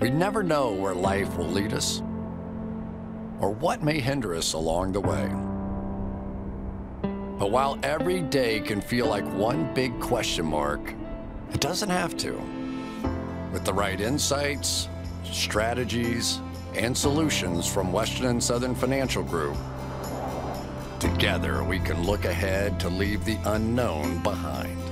We never know where life will lead us or what may hinder us along the way. But while every day can feel like one big question mark, it doesn't have to. With the right insights, strategies, and solutions from Western and Southern Financial Group, together we can look ahead to leave the unknown behind.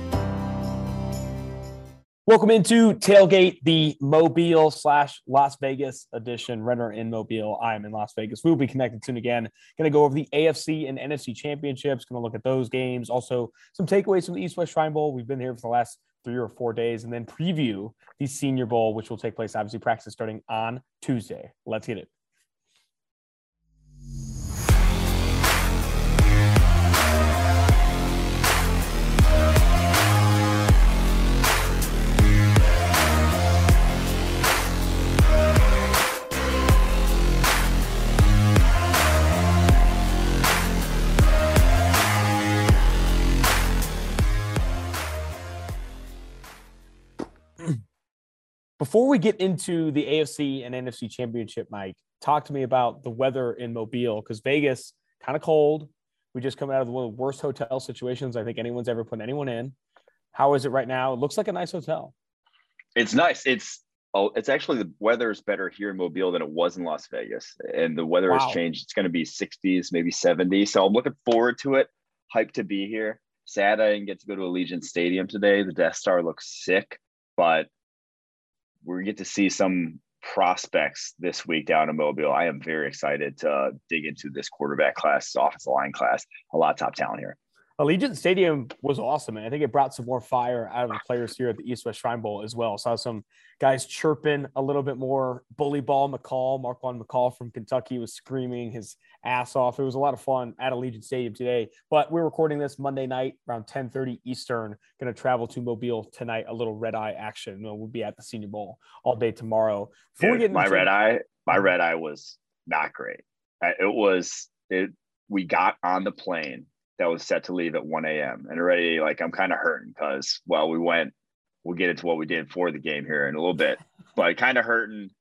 Welcome into Tailgate, the Mobile slash Las Vegas edition. Renner in Mobile. I am in Las Vegas. We will be connected soon again. Going to go over the AFC and NFC championships. Going to look at those games. Also, some takeaways from the East West Shrine Bowl. We've been here for the last three or four days, and then preview the Senior Bowl, which will take place obviously practice starting on Tuesday. Let's get it. Before we get into the AFC and NFC championship, Mike, talk to me about the weather in Mobile because Vegas kind of cold. We just come out of one of the worst hotel situations I think anyone's ever put anyone in. How is it right now? It looks like a nice hotel. It's nice. It's oh, it's actually the weather is better here in Mobile than it was in Las Vegas, and the weather wow. has changed. It's going to be 60s, maybe 70. So I'm looking forward to it. Hyped to be here. Sad I didn't get to go to Allegiant Stadium today. The Death Star looks sick, but we get to see some prospects this week down in Mobile. I am very excited to dig into this quarterback class, offensive line class. A lot of top talent here. Allegiant Stadium was awesome, and I think it brought some more fire out of the players here at the East West Shrine Bowl as well. Saw some guys chirping a little bit more. Bully Ball McCall, Marquan McCall from Kentucky was screaming his ass off. It was a lot of fun at Allegiant Stadium today. But we're recording this Monday night around 10:30 Eastern. Going to travel to Mobile tonight. A little red eye action. We'll be at the Senior Bowl all day tomorrow. Before Dude, we get my red eye, my red eye was not great. It was it. We got on the plane that was set to leave at 1 a.m. and already like I'm kind of hurting because well we went we'll get into what we did for the game here in a little bit but kind of hurting.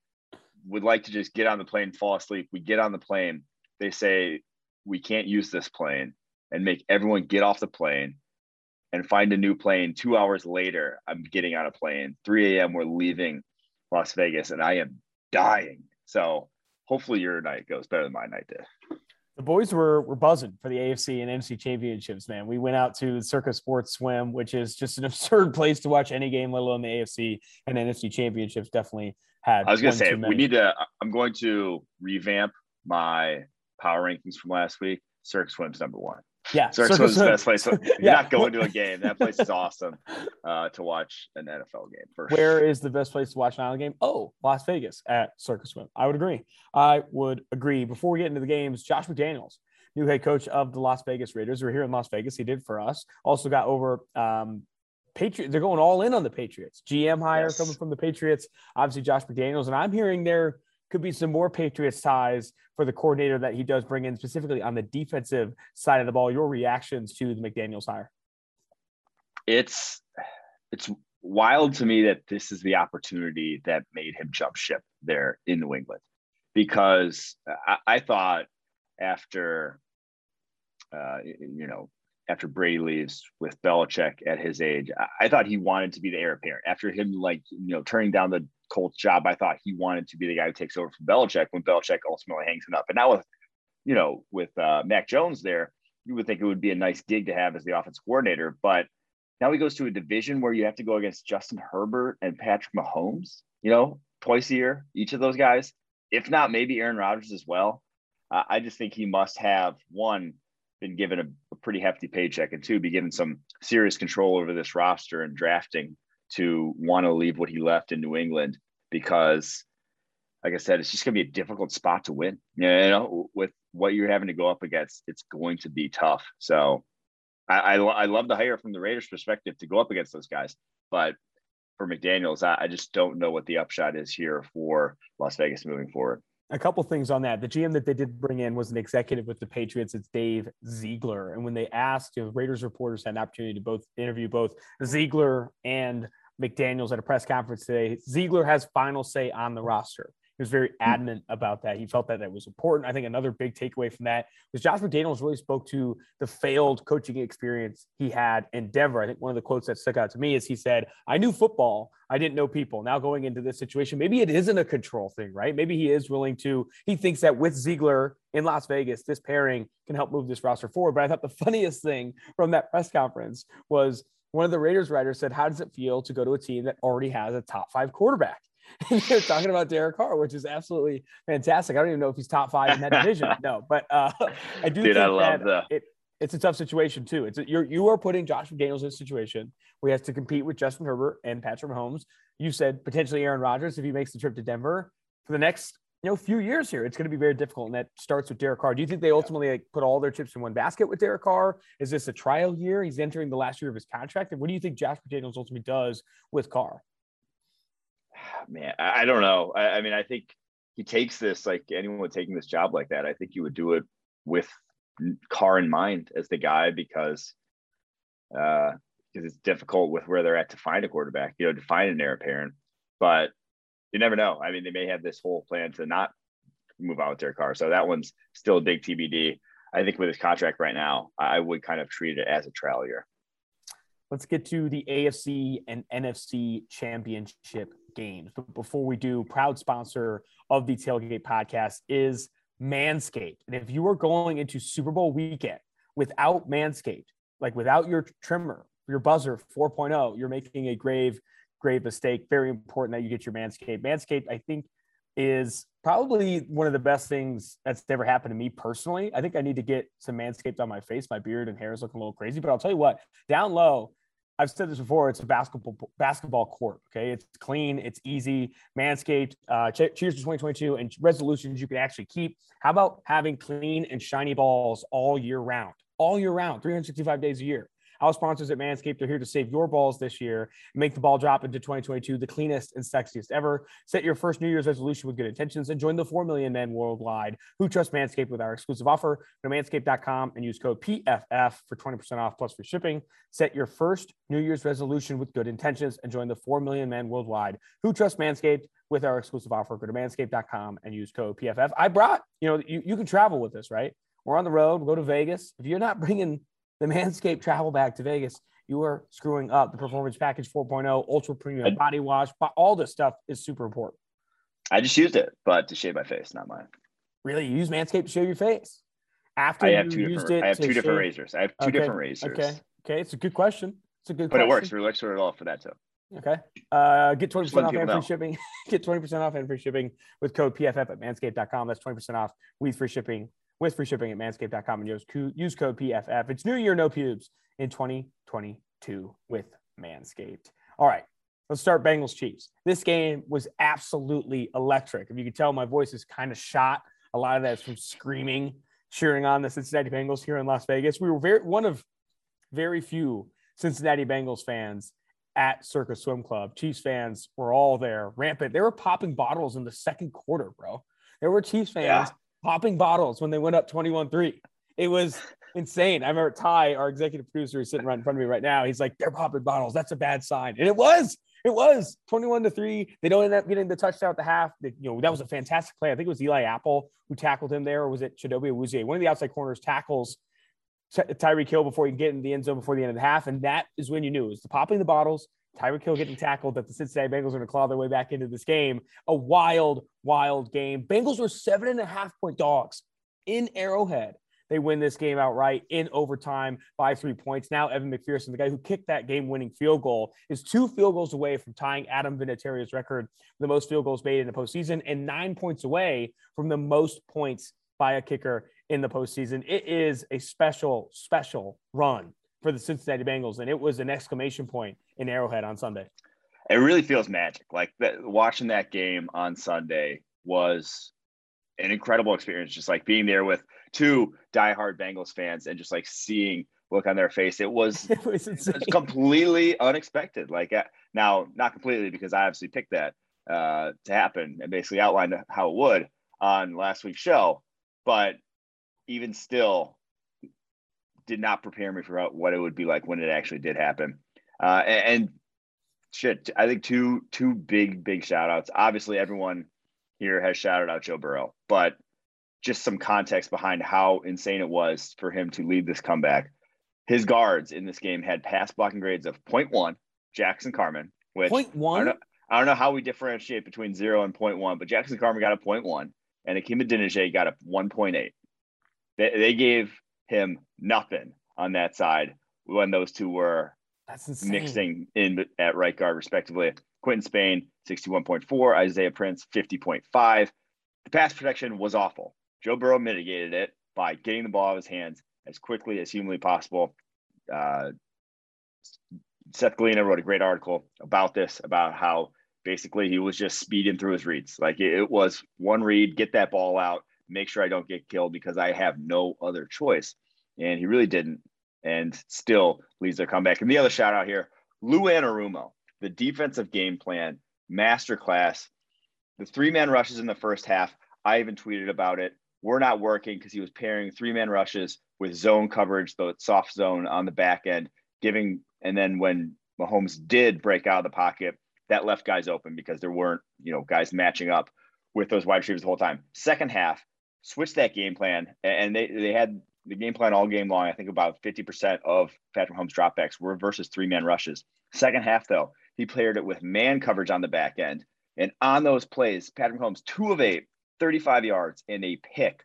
Would like to just get on the plane fall asleep. We get on the plane. They say we can't use this plane and make everyone get off the plane and find a new plane. Two hours later i'm getting on a plane. 3 a.m we're leaving las vegas and i am dying. So hopefully your night goes better than my night did the boys were were buzzing for the AFC and NFC championships, man. We went out to Circa Sports Swim, which is just an absurd place to watch any game, let alone the AFC and NFC championships. Definitely had. I was gonna say we need to. I'm going to revamp my power rankings from last week. Circa Swim's number one. Yeah, Circa Swim's the best place. You're yeah. not going to a game. That place is awesome uh, to watch an NFL game. For Where sure. is the best place to watch an NFL game? Oh, Las Vegas at Circa Swim. I would agree. I would agree. Before we get into the games, Josh McDaniels, new head coach of the Las Vegas Raiders. We're here in Las Vegas. He did for us. Also got over um, Patriots. They're going all in on the Patriots. GM hire yes. coming from the Patriots. Obviously, Josh McDaniels, and I'm hearing they're could be some more Patriots ties for the coordinator that he does bring in, specifically on the defensive side of the ball. Your reactions to the McDaniels hire? It's it's wild to me that this is the opportunity that made him jump ship there in New England, because I, I thought after uh, you know after Brady leaves with Belichick at his age, I, I, thought he wanted to be the heir apparent. After him, like you know, turning down the Colts job, I thought he wanted to be the guy who takes over from Belichick when Belichick ultimately hangs him up. And now with, you know, with uh, Mac Jones there, you would think it would be a nice gig to have as the offense coordinator. But now he goes to a division where you have to go against Justin Herbert and Patrick Mahomes, you know, twice a year, each of those guys. If not, maybe Aaron Rodgers as well. Uh, I just think he must have one been given a, a pretty hefty paycheck and two be given some serious control over this roster and drafting to want to leave what he left in New England because, like I said, it's just going to be a difficult spot to win. You know, with what you're having to go up against, it's going to be tough. So I, I, I love the hire from the Raiders' perspective to go up against those guys. But for McDaniels, I, I just don't know what the upshot is here for Las Vegas moving forward a couple things on that. The GM that they did bring in was an executive with the Patriots. It's Dave Ziegler. And when they asked, you know, Raiders reporters had an opportunity to both interview both Ziegler and McDaniels at a press conference today. Ziegler has final say on the roster. He was very hmm. adamant about that. He felt that that was important. I think another big takeaway from that was Josh McDaniels really spoke to the failed coaching experience he had in Denver. I think one of the quotes that stuck out to me is he said, I knew football. I didn't know people. Now going into this situation, maybe it isn't a control thing, right? Maybe he is willing to, he thinks that with Ziegler in Las Vegas, this pairing can help move this roster forward. But I thought the funniest thing from that press conference was one of the Raiders writers said, How does it feel to go to a team that already has a top five quarterback? they're talking about Derek Carr, which is absolutely fantastic. I don't even know if he's top five in that division. No, but uh, I do Dude, think I love that the... it, it's a tough situation too. It's a, you're you are putting Josh McDaniels in a situation where he has to compete with Justin Herbert and Patrick Mahomes. You said potentially Aaron Rodgers if he makes the trip to Denver for the next you know few years here. It's going to be very difficult, and that starts with Derek Carr. Do you think they ultimately like, put all their chips in one basket with Derek Carr? Is this a trial year? He's entering the last year of his contract, and what do you think Josh McDaniels ultimately does with Carr? man, I don't know. I, I, mean, I think he takes this like anyone taking this job like that. I think you would do it with Carr in mind as the guy because uh because it's difficult with where they're at to find a quarterback, you know, to find an heir apparent. But you never know. I mean, they may have this whole plan to not move out with their car. So that one's still a big TBD. I think with his contract right now, I would kind of treat it as a trial year. Let's get to the AFC and NFC championship games. But before we do, proud sponsor of the Tailgate podcast is Manscaped. And if you are going into Super Bowl weekend without Manscaped, like without your trimmer, your buzzer 4.0, you're making a grave, grave mistake. Very important that you get your Manscaped. Manscaped, I think, is probably one of the best things that's ever happened to me personally. I think I need to get some Manscaped on my face. My beard and hair is looking a little crazy, but I'll tell you what, down low, I've said this before. It's a basketball basketball court. Okay, it's clean, it's easy. Manscaped. Uh, cheers to 2022 and resolutions you can actually keep. How about having clean and shiny balls all year round? All year round, 365 days a year. Our sponsors at Manscaped are here to save your balls this year make the ball drop into 2022 the cleanest and sexiest ever. Set your first New Year's resolution with good intentions and join the 4 million men worldwide who trust Manscaped with our exclusive offer. Go to manscaped.com and use code PFF for 20% off plus free shipping. Set your first New Year's resolution with good intentions and join the 4 million men worldwide who trust Manscaped with our exclusive offer. Go to manscaped.com and use code PFF. I brought, you know, you, you can travel with this, right? We're on the road, we'll go to Vegas. If you're not bringing the Manscaped travel bag to Vegas, you are screwing up. The Performance Package 4.0, Ultra Premium Body Wash, but all this stuff is super important. I just used it, but to shave my face, not mine. Really, you use Manscaped to shave your face? After I have two different. I have two different razors. I have two okay. different razors. Okay. Okay. It's a good question. It's a good. But question. it works. Works really well for that too. Okay. Uh, get 20% off and free shipping. get 20% off and free shipping with code PFF at manscaped.com. That's 20% off with free shipping with free shipping at manscaped.com and use, use code PFF. It's new year, no pubes in 2022 with Manscaped. All right, let's start Bengals Chiefs. This game was absolutely electric. If you could tell, my voice is kind of shot. A lot of that's from screaming, cheering on the Cincinnati Bengals here in Las Vegas. We were very one of very few Cincinnati Bengals fans at Circa Swim Club. Chiefs fans were all there, rampant. They were popping bottles in the second quarter, bro. There were Chiefs fans yeah popping bottles when they went up 21 3. It was insane. I remember Ty, our executive producer, is sitting right in front of me right now. He's like, they're popping bottles. That's a bad sign. And it was. It was 21 to 3. They don't end up getting the touchdown at the half. They, you know, that was a fantastic play. I think it was Eli Apple who tackled him there, or was it Chidobe Awuzie? One of the outside corners tackles Tyreek Hill before he can get in the end zone before the end of the half. And that is when you knew it was the popping the bottles, Tyreek Hill getting tackled that the Cincinnati Bengals are going to claw their way back into this game. A wild, wild game. Bengals were seven and a half point dogs in Arrowhead. They win this game outright in overtime by three points. Now, Evan McPherson, the guy who kicked that game winning field goal, is two field goals away from tying Adam Vinatieri's record, the most field goals made in the postseason, and nine points away from the most points by a kicker in the postseason. It is a special, special run for the Cincinnati Bengals, and it was an exclamation point in Arrowhead on Sunday. It really feels magic. Like that, watching that game on Sunday was an incredible experience. Just like being there with two diehard Bengals fans and just like seeing look on their face. It was, it was, completely unexpected. Like uh, now, not completely because I obviously picked that uh, to happen and basically outlined how it would on last week's show. But even still, did not prepare me for what it would be like when it actually did happen. Uh, and, and shit. I think two two big big shout outs. Obviously, everyone here has shouted out Joe Burrow, but just some context behind how insane it was for him to lead this comeback. His guards in this game had pass blocking grades of 0.1, Jackson Carman, which Point one. I don't, know, I don't know how we differentiate between zero and 0.1, but Jackson Carman got a 0.1 and Hakeem Adeniji got a 1.8. They, they gave him nothing on that side when those two were That's insane. mixing in at right guard, respectively. Quinton Spain, 61.4, Isaiah Prince, 50.5. The pass protection was awful. Joe Burrow mitigated it by getting the ball out of his hands as quickly as humanly possible. Uh, Seth Galina wrote a great article about this, about how basically he was just speeding through his reads. Like it was one read, get that ball out, make sure I don't get killed because I have no other choice. And he really didn't, and still leads their comeback. And the other shout out here, Lou Anarumo, the defensive game plan masterclass. The three man rushes in the first half. I even tweeted about it. We're not working because he was pairing three man rushes with zone coverage, the soft zone on the back end, giving. And then when Mahomes did break out of the pocket, that left guys open because there weren't, you know, guys matching up with those wide receivers the whole time. Second half, switched that game plan, and they they had the game plan all game long. I think about 50% of Patrick Mahomes dropbacks were versus three man rushes. Second half, though, he paired it with man coverage on the back end. And on those plays, Patrick Mahomes, two of eight, 35 yards and a pick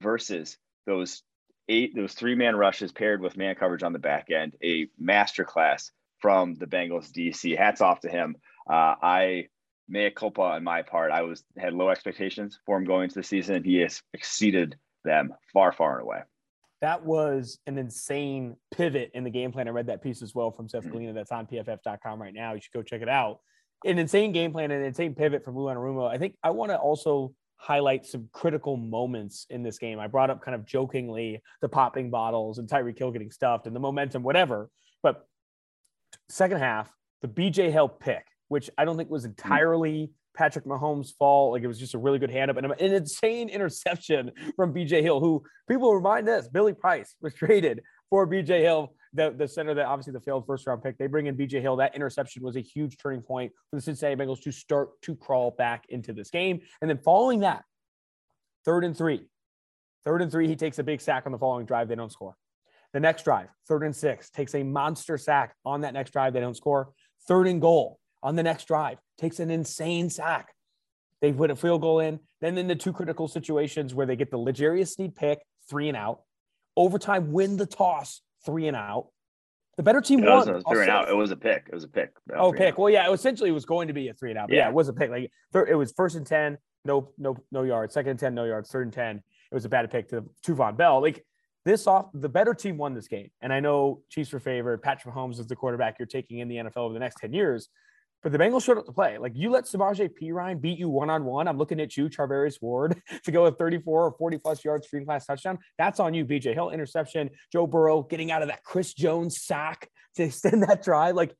versus those eight, those three man rushes paired with man coverage on the back end. A masterclass from the Bengals DC. Hats off to him. Uh, I mea culpa on my part. I was had low expectations for him going into the season. He has exceeded them far, far and away. That was an insane pivot in the game plan. I read that piece as well from Seth Mhm. Galina. That's on pff.com right now. You should go check it out. An insane game plan and an insane pivot from Lou Anarumo. I think I want to also highlight some critical moments in this game. I brought up kind of jokingly the popping bottles and Tyreek Hill getting stuffed and the momentum, whatever. But second half, the BJ Hill pick, which I don't think was entirely Patrick Mahomes' fall. Like it was just a really good hand up and an insane interception from BJ Hill, who people remind us Billy Price was traded for BJ Hill, the, the center that obviously the failed first round pick. They bring in BJ Hill. That interception was a huge turning point for the Cincinnati Bengals to start to crawl back into this game. And then following that, third and three. Third and three, he takes a big sack on the following drive. They don't score. The next drive, third and six, takes a monster sack on that next drive. They don't score. Third and goal on the next drive, takes an insane sack. They put a field goal in. Then in the two critical situations where they get the Legarius Sneed pick, three and out. Overtime, win the toss, three and out. The better team It won. three and out. It was a pick. It was a pick. Oh, pick. Well, yeah, It essentially it was going to be a three and out. But yeah, Yeah. it was a pick. Like it was first and ten, no, no, no yards. Second and ten, no yards. Third and ten, it was a bad pick to to Von Bell. Like this off, the better team won this game. And I know Chiefs were favored. Patrick Mahomes is the quarterback you're taking in the NFL over the next ten years. But the Bengals showed up to play. Like you let Samaje Perine beat you one on one. I'm looking at you, Charvarius Ward, to go with 34 or 40 plus yards, screen class touchdown. That's on you, BJ Hill interception. Joe Burrow getting out of that Chris Jones sack to extend that drive. Like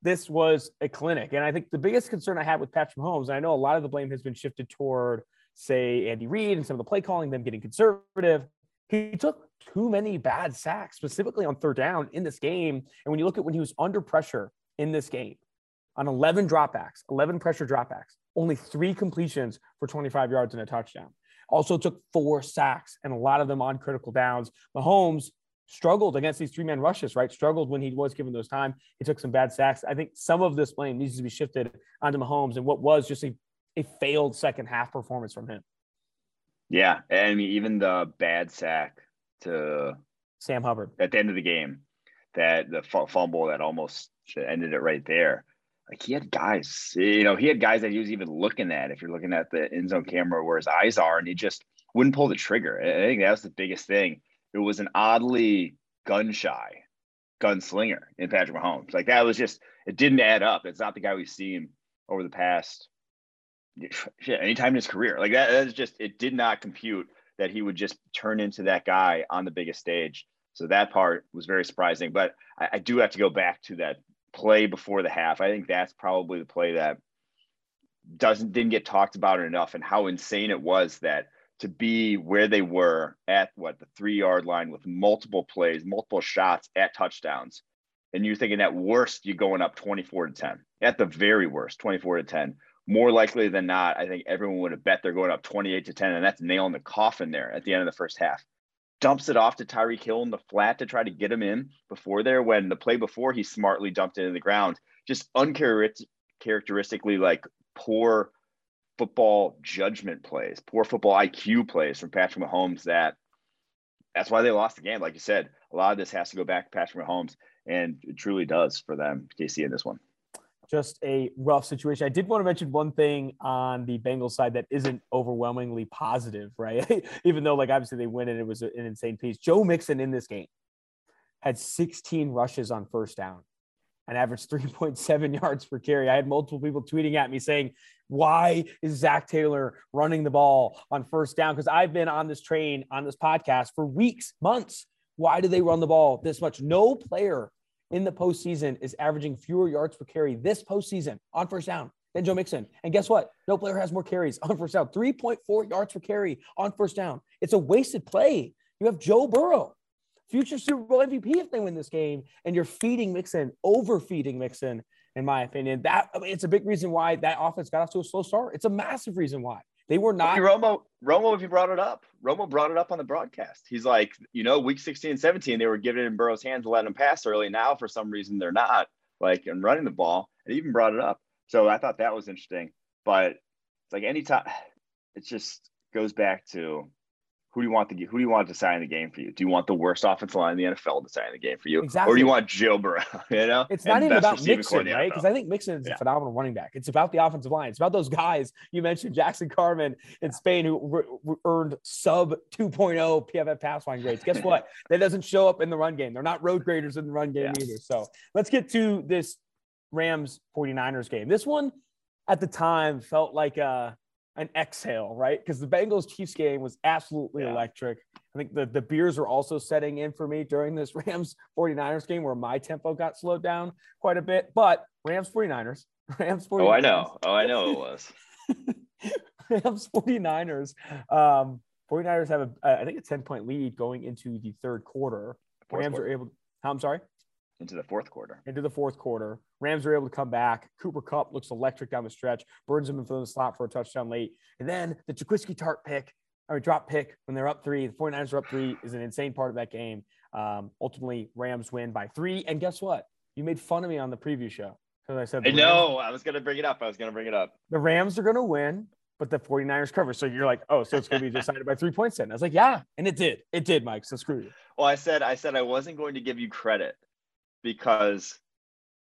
this was a clinic. And I think the biggest concern I had with Patrick Mahomes, and I know a lot of the blame has been shifted toward, say, Andy Reid and some of the play calling, them getting conservative. He took too many bad sacks, specifically on third down in this game. And when you look at when he was under pressure in this game, on 11 dropbacks, 11 pressure dropbacks, only three completions for 25 yards and a touchdown. Also took four sacks and a lot of them on critical downs. Mahomes struggled against these three man rushes, right? Struggled when he was given those time. He took some bad sacks. I think some of this blame needs to be shifted onto Mahomes and what was just a, a failed second half performance from him. Yeah, and I mean even the bad sack to Sam Hubbard. at the end of the game, that the fumble that almost ended it right there. Like he had guys, you know, he had guys that he was even looking at. If you're looking at the end zone camera where his eyes are, and he just wouldn't pull the trigger. I think that was the biggest thing. It was an oddly gun shy gunslinger in Patrick Mahomes. Like that was just it didn't add up. It's not the guy we've seen over the past shit, anytime in his career. Like that, that's just it did not compute that he would just turn into that guy on the biggest stage. So that part was very surprising. But I, I do have to go back to that play before the half. I think that's probably the play that doesn't didn't get talked about enough and how insane it was that to be where they were at what the three yard line with multiple plays, multiple shots at touchdowns, and you're thinking at worst you're going up 24 to 10. At the very worst, 24 to 10. More likely than not, I think everyone would have bet they're going up 28 to 10, and that's nailing the coffin there at the end of the first half. Dumps it off to Tyreek Hill in the flat to try to get him in before there. When the play before he smartly dumped it in the ground, just uncharacteristically like poor football judgment plays, poor football IQ plays from Patrick Mahomes. That that's why they lost the game. Like you said, a lot of this has to go back to Patrick Mahomes, and it truly does for them. KC in this one. Just a rough situation. I did want to mention one thing on the Bengals side that isn't overwhelmingly positive, right? Even though, like, obviously they win and it was an insane piece. Joe Mixon in this game had 16 rushes on first down and averaged 3.7 yards per carry. I had multiple people tweeting at me saying, why is Zac Taylor running the ball on first down? Because I've been on this train on this podcast for weeks, months. Why do they run the ball this much? No player in the postseason is averaging fewer yards per carry this postseason on first down than Joe Mixon. And guess what? No player has more carries on first down. 3.4 yards per carry on first down. It's a wasted play. You have Joe Burrow future Super Bowl MVP if they win this game, and you're feeding Mixon, overfeeding Mixon, in my opinion. That I mean, it's a big reason why that offense got off to a slow start. It's a massive reason why they were not. Romo, Romo, if you brought it up, Romo brought it up on the broadcast. He's like, you know, week 16 and 17, they were giving it in Burrow's hands, letting him pass early. Now, for some reason, they're not like and running the ball. And even brought it up. So I thought that was interesting. But it's like anytime, it just goes back to who do you want the who do you want to sign the game for you? Do you want the worst offensive line in the NFL to sign the game for you, exactly. or do you want Joe Burrow? You know, it's not even about Mixon, right? Because I think Mixon is yeah. a phenomenal running back. It's about the offensive line. It's about those guys you mentioned, Jackson Carman in Spain, who re- earned sub 2.0 PFF pass line grades. Guess what? that doesn't show up in the run game. They're not road graders in the run game yeah. either. So let's get to this Rams 49ers game. This one at the time felt like a an exhale, right? Because the Bengals Chiefs game was absolutely yeah. electric. I think the, the beers were also setting in for me during this Rams 49ers game where my tempo got slowed down quite a bit. But Rams 49ers, Rams 49ers. Oh, I know. Oh, I know it was. Rams 49ers. Um, 49ers have, a, I think, a 10 point lead going into the third quarter. Fourth Rams quarter. are able, I'm sorry? Into the fourth quarter. Into the fourth quarter. Rams are able to come back. Cooper Kupp looks electric down the stretch. Burns him in for the slot for a touchdown late. And then the Jaquiski Tartt pick, or drop pick when they're up three. The 49ers are up three is an insane part of that game. Um, ultimately, Rams win by three. And guess what? You made fun of me on the preview show because I said, I know. I was going to bring it up. I was going to bring it up. The Rams are going to win, but the 49ers cover. So you're like, oh, so it's going to be decided by three points then. I was like, yeah. And it did. It did, Mike. So screw you. Well, I said, I said I wasn't going to give you credit because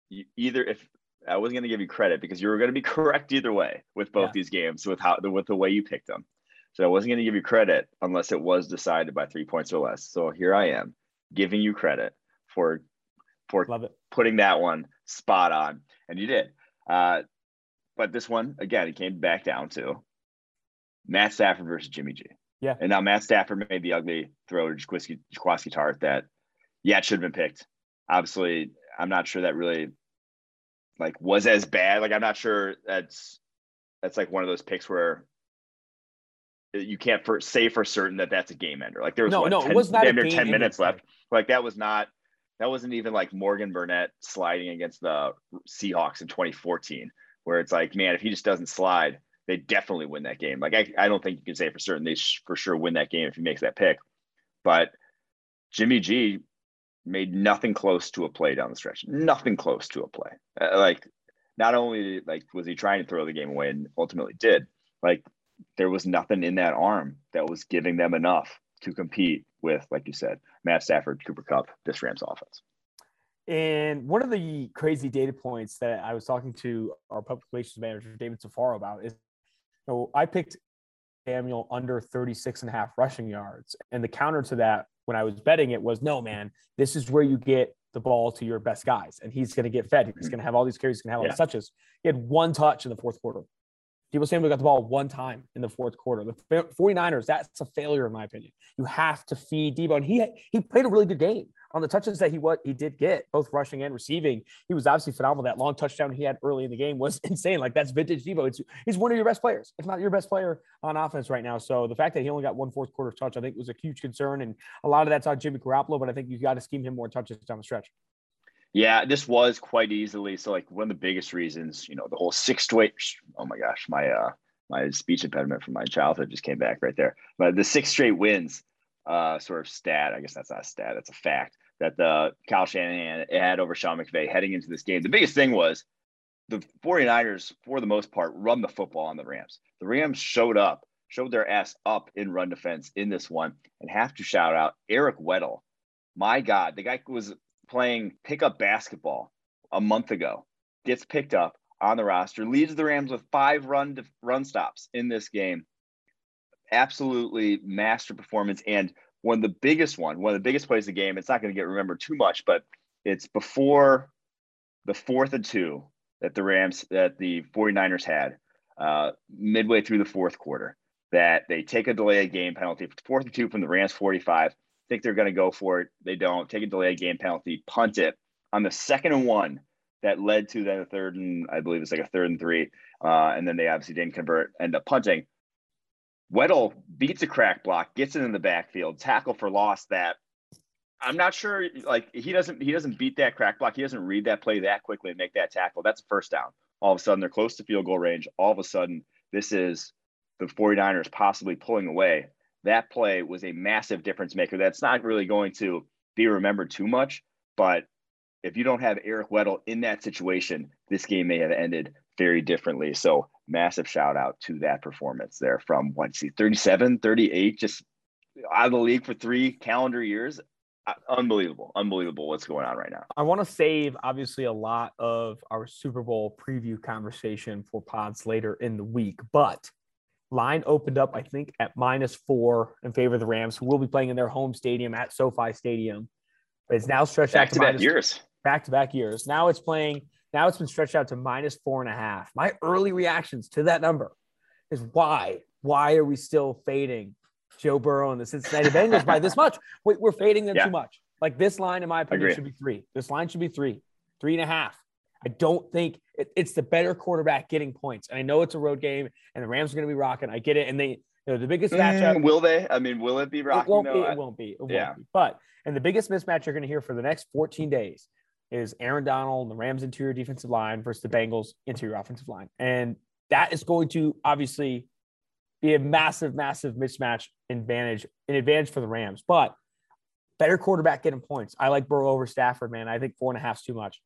you, either if I wasn't going to give you credit because you were going to be correct either way with both yeah. these games with how with the way you picked them. So I wasn't going to give you credit unless it was decided by three points or less. So here I am giving you credit for for putting that one spot on, and you did. Uh, but this one again, it came back down to Matt Stafford versus Jimmy G. Yeah. And now Matt Stafford made the ugly throw to Jaquiski, Jaquiski Tartt that, yeah, it should have been picked obviously I'm not sure that really like was as bad. Like I'm not sure that's that's like one of those picks where you can't for, say for certain that that's a game ender. Like there was no, what, no, 10, it was not damn near ten minutes left. Like that was not that wasn't even like Morgan Burnett sliding against the Seahawks in 2014, where it's like, man, if he just doesn't slide, they definitely win that game. Like I, I don't think you can say for certain they sh- for sure win that game if he makes that pick. But Jimmy G made nothing close to a play down the stretch. Nothing close to a play. Uh, like not only like was he trying to throw the game away and ultimately did, like there was nothing in that arm that was giving them enough to compete with, like you said, Matt Stafford, Cooper Kupp, this Rams offense. And one of the crazy data points that I was talking to our public relations manager, David Safaro, about is you know, I picked Samuel under 36 and a half rushing yards. And the counter to that when I was betting it was no, man, this is where you get the ball to your best guys, and he's going to get fed. He's mm-hmm. going to have all these carries, he's going to have all yeah. these touches. He had one touch in the fourth quarter. Deebo Samuel got the ball one time in the fourth quarter. The 49ers, that's a failure in my opinion. You have to feed Deebo. And he he played a really good game on the touches that he what he did get, both rushing and receiving. He was obviously phenomenal. That long touchdown he had early in the game was insane. Like that's vintage Deebo. It's, he's one of your best players, if not your best player on offense right now. So the fact that he only got one fourth quarter touch, I think was a huge concern. And a lot of that's on Jimmy Garoppolo, but I think you got to scheme him more touches down the stretch. Yeah, this was quite easily. So like one of the biggest reasons, you know, the whole six straight. Oh my gosh, my uh my speech impediment from my childhood just came back right there. But the six straight wins, uh, sort of stat. I guess that's not a stat. That's a fact that the Kyle Shanahan had over Sean McVay heading into this game. The biggest thing was the 49ers, for the most part, run the football on the Rams. The Rams showed up, showed their ass up in run defense in this one, and have to shout out Eric Weddle. My God, the guy was playing pickup basketball a month ago, gets picked up on the roster, leads the Rams with five run to, run stops in this game. Absolutely master performance. And one of the biggest one, one of the biggest plays of the game, it's not going to get remembered too much, but it's before the fourth and two that the Rams, that the 49ers had uh, midway through the fourth quarter, that they take a delay of game penalty, fourth and two from the Rams 45, think they're going to go for it. They don't take a delay game penalty, punt it on the second and one that led to then a third and I believe it's like a third and three. Uh, and then they obviously didn't convert, end up punting. Weddle beats a crack block, gets it in the backfield, tackle for loss that I'm not sure like he doesn't he doesn't beat that crack block. He doesn't read that play that quickly and make that tackle. That's a first down. All of a sudden they're close to field goal range. All of a sudden this is the 49ers possibly pulling away that play was a massive difference maker. That's not really going to be remembered too much, but if you don't have Eric Weddle in that situation, this game may have ended very differently. So massive shout out to that performance there from what see 37, 38, just out of the league for three calendar years. Uh, unbelievable, unbelievable what's going on right now. I want to save obviously a lot of our Super Bowl preview conversation for pods later in the week, but Line opened up, I think, at minus four in favor of the Rams, who will be playing in their home stadium at SoFi Stadium. But it's now stretched back out to, to minus, years. Back to back years. Now it's playing. Now it's been stretched out to minus four and a half. My early reactions to that number is why? Why are we still fading Joe Burrow and the Cincinnati Bengals by this much? Wait, we're fading them yeah. too much. Like this line, in my opinion, should be three. This line should be three, three and a half. I don't think it, it's the better quarterback getting points. And I know it's a road game and the Rams are going to be rocking. I get it. And they, you know, the biggest matchup. Mm, will they? I mean, will it be rocking? It won't be. It won't be. It won't yeah. be. But, and the biggest mismatch you're going to hear for the next 14 days is Aaron Donald and the Rams interior defensive line versus the Bengals interior offensive line. And that is going to obviously be a massive, massive mismatch advantage, an advantage for the Rams. But better quarterback getting points. I like Burrow over Stafford, man. I think four and a half is too much.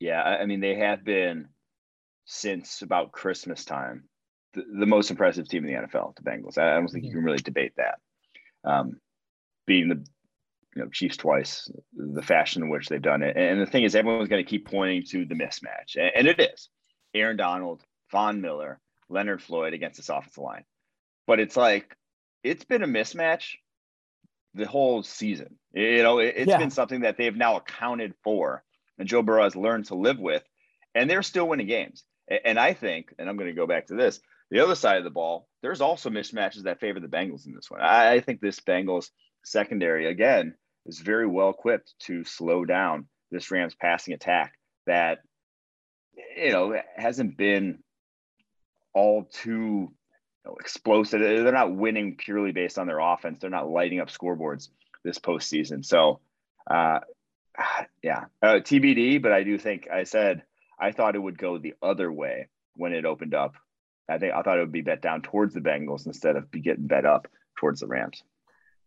Yeah, I mean they have been since about Christmas time the, the most impressive team in the NFL. The Bengals. I, don't think you can really debate that. Um, beating the you know Chiefs twice, the fashion in which they've done it, and the thing is, everyone's going to keep pointing to the mismatch, and, and it is Aaron Donald, Von Miller, Leonard Floyd against this offensive line, but it's like it's been a mismatch the whole season. You know, it, has yeah. been something that they've now accounted for and Joe Burrow has learned to live with, and they're still winning games. And I think, and I'm going to go back to this, the other side of the ball, there's also mismatches that favor the Bengals in this one. I think this Bengals secondary, again, is very well equipped to slow down this Rams passing attack that, you know, hasn't been all too you know, explosive. They're not winning purely based on their offense. They're not lighting up scoreboards this postseason. So, uh, yeah, uh, TBD. But I do think I said I thought it would go the other way when it opened up. I think I thought it would be bet down towards the Bengals instead of be getting bet up towards the Rams.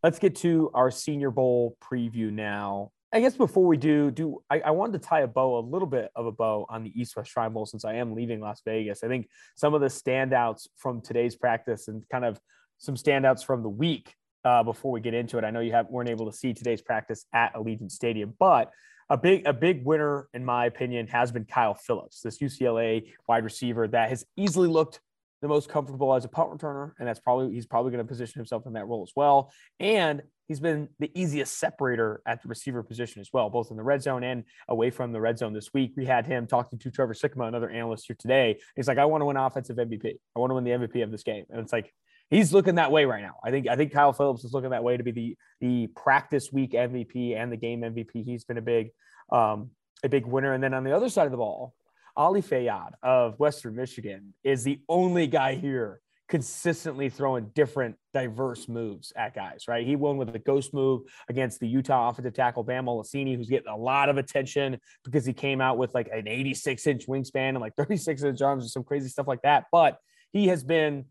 Let's get to our Senior Bowl preview now. I guess before we do, do I, I, wanted to tie a bow, a little bit of a bow on the East West Shrine Bowl since I am leaving Las Vegas. I think some of the standouts from today's practice and kind of some standouts from the week uh, before we get into it. I know you have weren't able to see today's practice at Allegiant Stadium, but a big a big winner in my opinion has been Kyle Phillips, this UCLA wide receiver that has easily looked the most comfortable as a punt returner, and that's probably he's probably going to position himself in that role as well. And he's been the easiest separator at the receiver position as well, both in the red zone and away from the red zone this week. We had him talking to Trevor Sikkema, another analyst here today. He's like, I want to win offensive MVP. I want to win the MVP of this game. And it's like, he's looking that way right now. I think I think Kyle Phillips is looking that way to be the the practice week MVP and the game MVP. He's been a big um, a big winner. And then on the other side of the ball, Ali Fayad of Western Michigan is the only guy here consistently throwing different diverse moves at guys, right? He won with a ghost move against the Utah offensive tackle Bam Olaseni, who's getting a lot of attention because he came out with like an 86 inch wingspan and like 36 inch arms and some crazy stuff like that. But he has been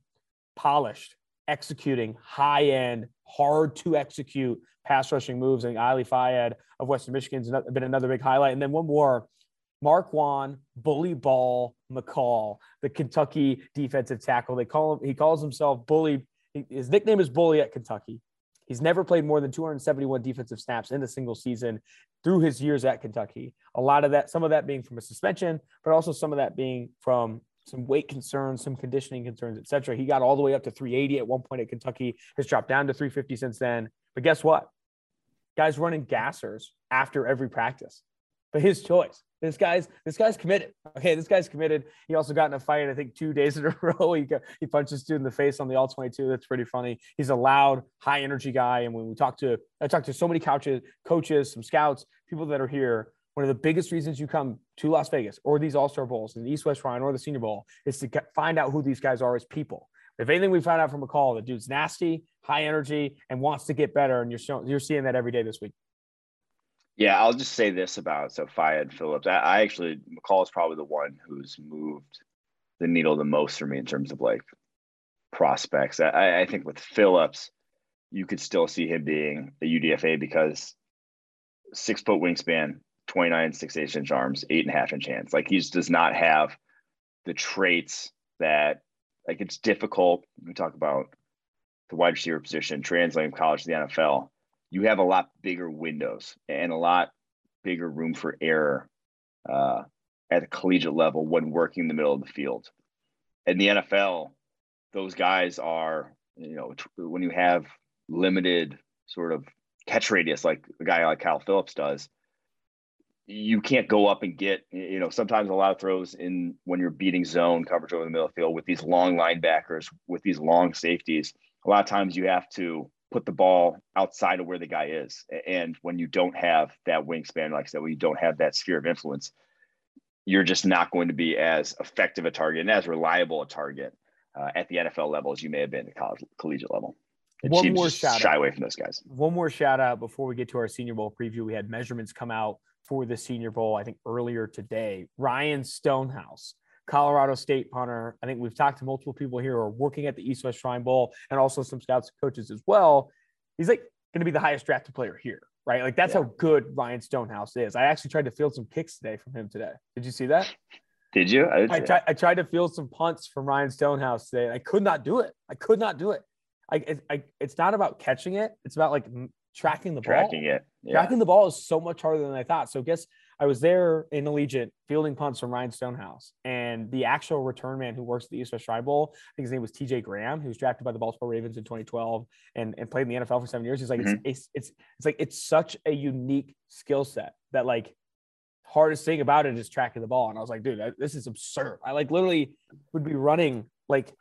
polished, executing high end, hard to execute pass rushing moves. And Ali Fayad of Western Michigan's been another big highlight. And then one more Mark Marquan Bully Ball McCall, the Kentucky defensive tackle. They call him, he calls himself Bully. His nickname is Bully at Kentucky. He's never played more than 271 defensive snaps in a single season through his years at Kentucky. A lot of that, some of that being from a suspension, but also some of that being from some weight concerns, some conditioning concerns, etc. He got all the way up to 380 at one point at Kentucky, has dropped down to 350 since then. But guess what? Guys running gassers after every practice, but his choice. This guy's this guy's committed. Okay, this guy's committed. He also got in a fight. I think two days in a row. He got, he punched a dude in the face on the all twenty two. That's pretty funny. He's a loud, high energy guy. And when we talk to, I talked to so many couches, coaches, some scouts, people that are here. One of the biggest reasons you come to Las Vegas or these All Star Bowls, in the East West Shrine or the Senior Bowl, is to get, find out who these guys are as people. If anything, we found out from McCall, the dude's nasty, high energy, and wants to get better. And you're showing, you're seeing that every day this week. Yeah, I'll just say this about so Fayad Phillips. I, I actually McCall is probably the one who's moved the needle the most for me in terms of like prospects. I, I think with Phillips, you could still see him being a UDFA because six foot wingspan, 29, six eight inch arms, eight and a half inch hands. Like he just does not have the traits that like it's difficult. We talk about the wide receiver position, translating college to the NFL you have a lot bigger windows and a lot bigger room for error uh, at the collegiate level when working in the middle of the field. In the NFL, those guys are, you know, when you have limited sort of catch radius like a guy like Kyle Phillips does, you can't go up and get, you know, sometimes a lot of throws in when you're beating zone coverage over the middle of the field with these long linebackers, with these long safeties. A lot of times you have to put the ball outside of where the guy is. And when you don't have that wingspan, like I said, when you don't have that sphere of influence, you're just not going to be as effective a target and as reliable a target uh, at the NFL level as you may have been at the college collegiate level. One more shout shy out. away from those guys. One more shout out before we get to our Senior Bowl preview. We had measurements come out for the Senior Bowl, I think earlier today. Ryan Stonehouse Colorado State punter. I think we've talked to multiple people here who are working at the East West Shrine Bowl and also some scouts and coaches as well. He's like going to be the highest drafted player here, right? Like that's yeah. how good Ryan Stonehouse is. I actually tried to field some kicks today from him today. Did you see that? Did you? I, I, I tried to field some punts from Ryan Stonehouse today. I could not do it. I could not do it. I, I, it's not about catching it. It's about like tracking the ball. Tracking it. Yeah. Tracking the ball is so much harder than I thought. So I guess I was there in Allegiant fielding punts from Ryan Stonehouse, and the actual return man who works at the East West Shrine Bowl, I think his name was TJ Graham, who was drafted by the Baltimore Ravens in 2012 and, and played in the NFL for seven years. He's like, mm-hmm. it's, it's, it's, it's like, it's such a unique skill set that like hardest thing about it is tracking the ball. And I was like, dude, I, this is absurd. I like literally would be running like,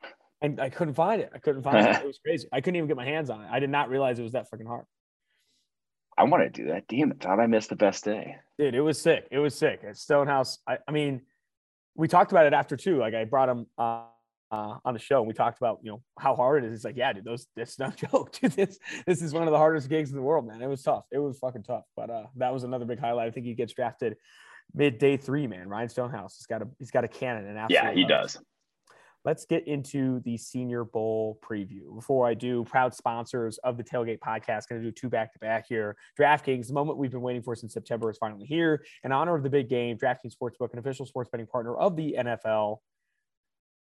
and I couldn't find it. I couldn't find it. It was crazy. I couldn't even get my hands on it. I did not realize it was that freaking hard. I want to do that. Damn it. Thought I missed the best day. Dude, it was sick. It was sick. At Stonehouse, I, I mean, we talked about it after too. Like I brought him uh, uh, on the show and we talked about, you know, how hard it is. It's like, yeah, dude, those, that's no joke. Dude, this, this is one of the hardest gigs in the world, man. It was tough. It was fucking tough. But uh, that was another big highlight. I think he gets drafted mid day three, man. Ryan Stonehouse. He's got a, he's got a cannon. And yeah, he does let's get into the Senior Bowl preview. Before I do, proud sponsors of the Tailgate podcast, going to do two back to back here. DraftKings, the moment we've been waiting for since September, is finally here. In honor of the big game, DraftKings Sportsbook, an official sports betting partner of the NFL,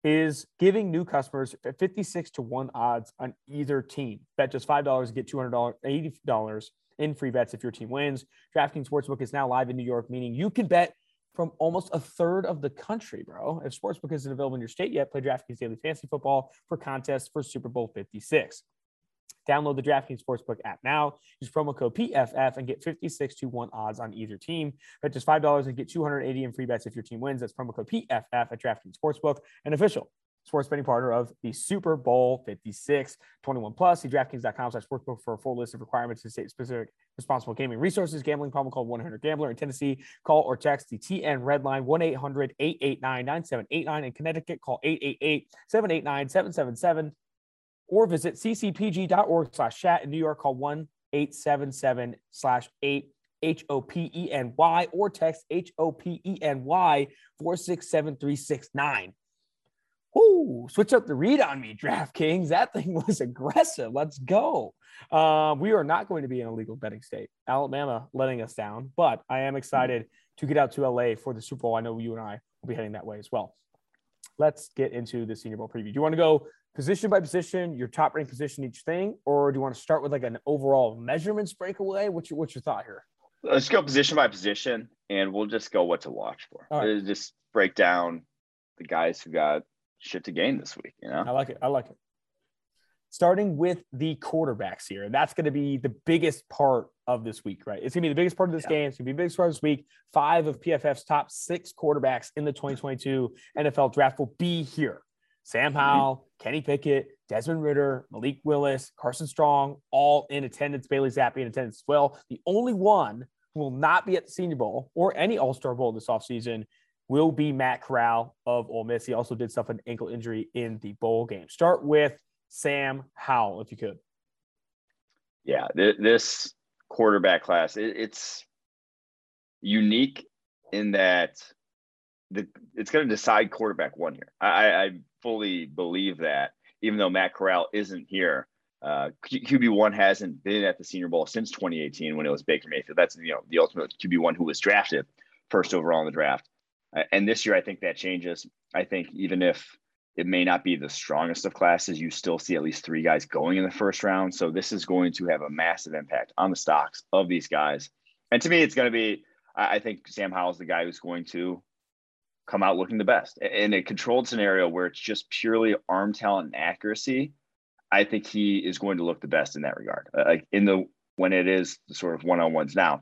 is giving new customers 56 to 1 odds on either team. Bet just $5 to get $200, $80 in free bets if your team wins. DraftKings Sportsbook is now live in New York, meaning you can bet from almost a third of the country, bro. If Sportsbook isn't available in your state yet, play DraftKings Daily Fantasy Football for contests for Super Bowl 56. Download the DraftKings Sportsbook app now. Use promo code PFF and get 56 to 1 odds on either team. Bet just $5 and get 280 in free bets if your team wins. That's promo code PFF at DraftKings Sportsbook, an official sports betting partner of the Super Bowl 56. 21 plus. See DraftKings.com slash sportsbook for a full list of requirements and state specific responsible gaming resources. Gambling problem called 100 Gambler in Tennessee. Call or text the TN Red Line 1 800 889 9789. In Connecticut, call 888 789 777 or visit ccpg.org slash chat. In New York, call 1 877 slash 8 H O P E N Y or text H O P E N Y 467369. Ooh, switch up the read on me, DraftKings. That thing was aggressive. Let's go. Uh, we are not going to be in a legal betting state. Alabama letting us down, but I am excited to get out to LA for the Super Bowl. I know you and I will be heading that way as well. Let's get into the Senior Bowl preview. Do you want to go position by position, your top ranked position each thing, or do you want to start with like an overall measurements breakaway? What's your what's your thought here? Let's go position by position, and we'll just go what to watch for. Right. Just break down the guys who got shit to gain this week. You know, I like it. I like it. Starting with the quarterbacks here, that's going to be the biggest part of this week, right? It's going to be the biggest part of this yeah. game. It's going to be the biggest part of this week. Five of PFF's top six quarterbacks in the 2022 NFL draft will be here. Sam mm-hmm. Howell, mm-hmm. Kenny Pickett, Desmond Ridder, Malik Willis, Carson Strong, all in attendance. Bailey Zappe in attendance as well. The only one who will not be at the Senior Bowl or any All Star Bowl this offseason will be Matt Corral of Ole Miss. He also did suffer an ankle injury in the bowl game. Start with Sam Howell, if you could. Yeah, this quarterback class, it's unique in that the it's going to decide quarterback one here. I, I fully believe that, even though Matt Corral isn't here. Uh, QB one hasn't been at the Senior Bowl since 2018 when it was Baker Mayfield. That's you know the ultimate QB one who was drafted first overall in the draft. And this year, I think that changes. I think even if it may not be the strongest of classes, you still see at least three guys going in the first round. So this is going to have a massive impact on the stocks of these guys. And to me, it's going to be, I think Sam Howell is the guy who's going to come out looking the best in a controlled scenario where it's just purely arm talent and accuracy. I think he is going to look the best in that regard. Uh, like in the when it is the sort of one on ones now,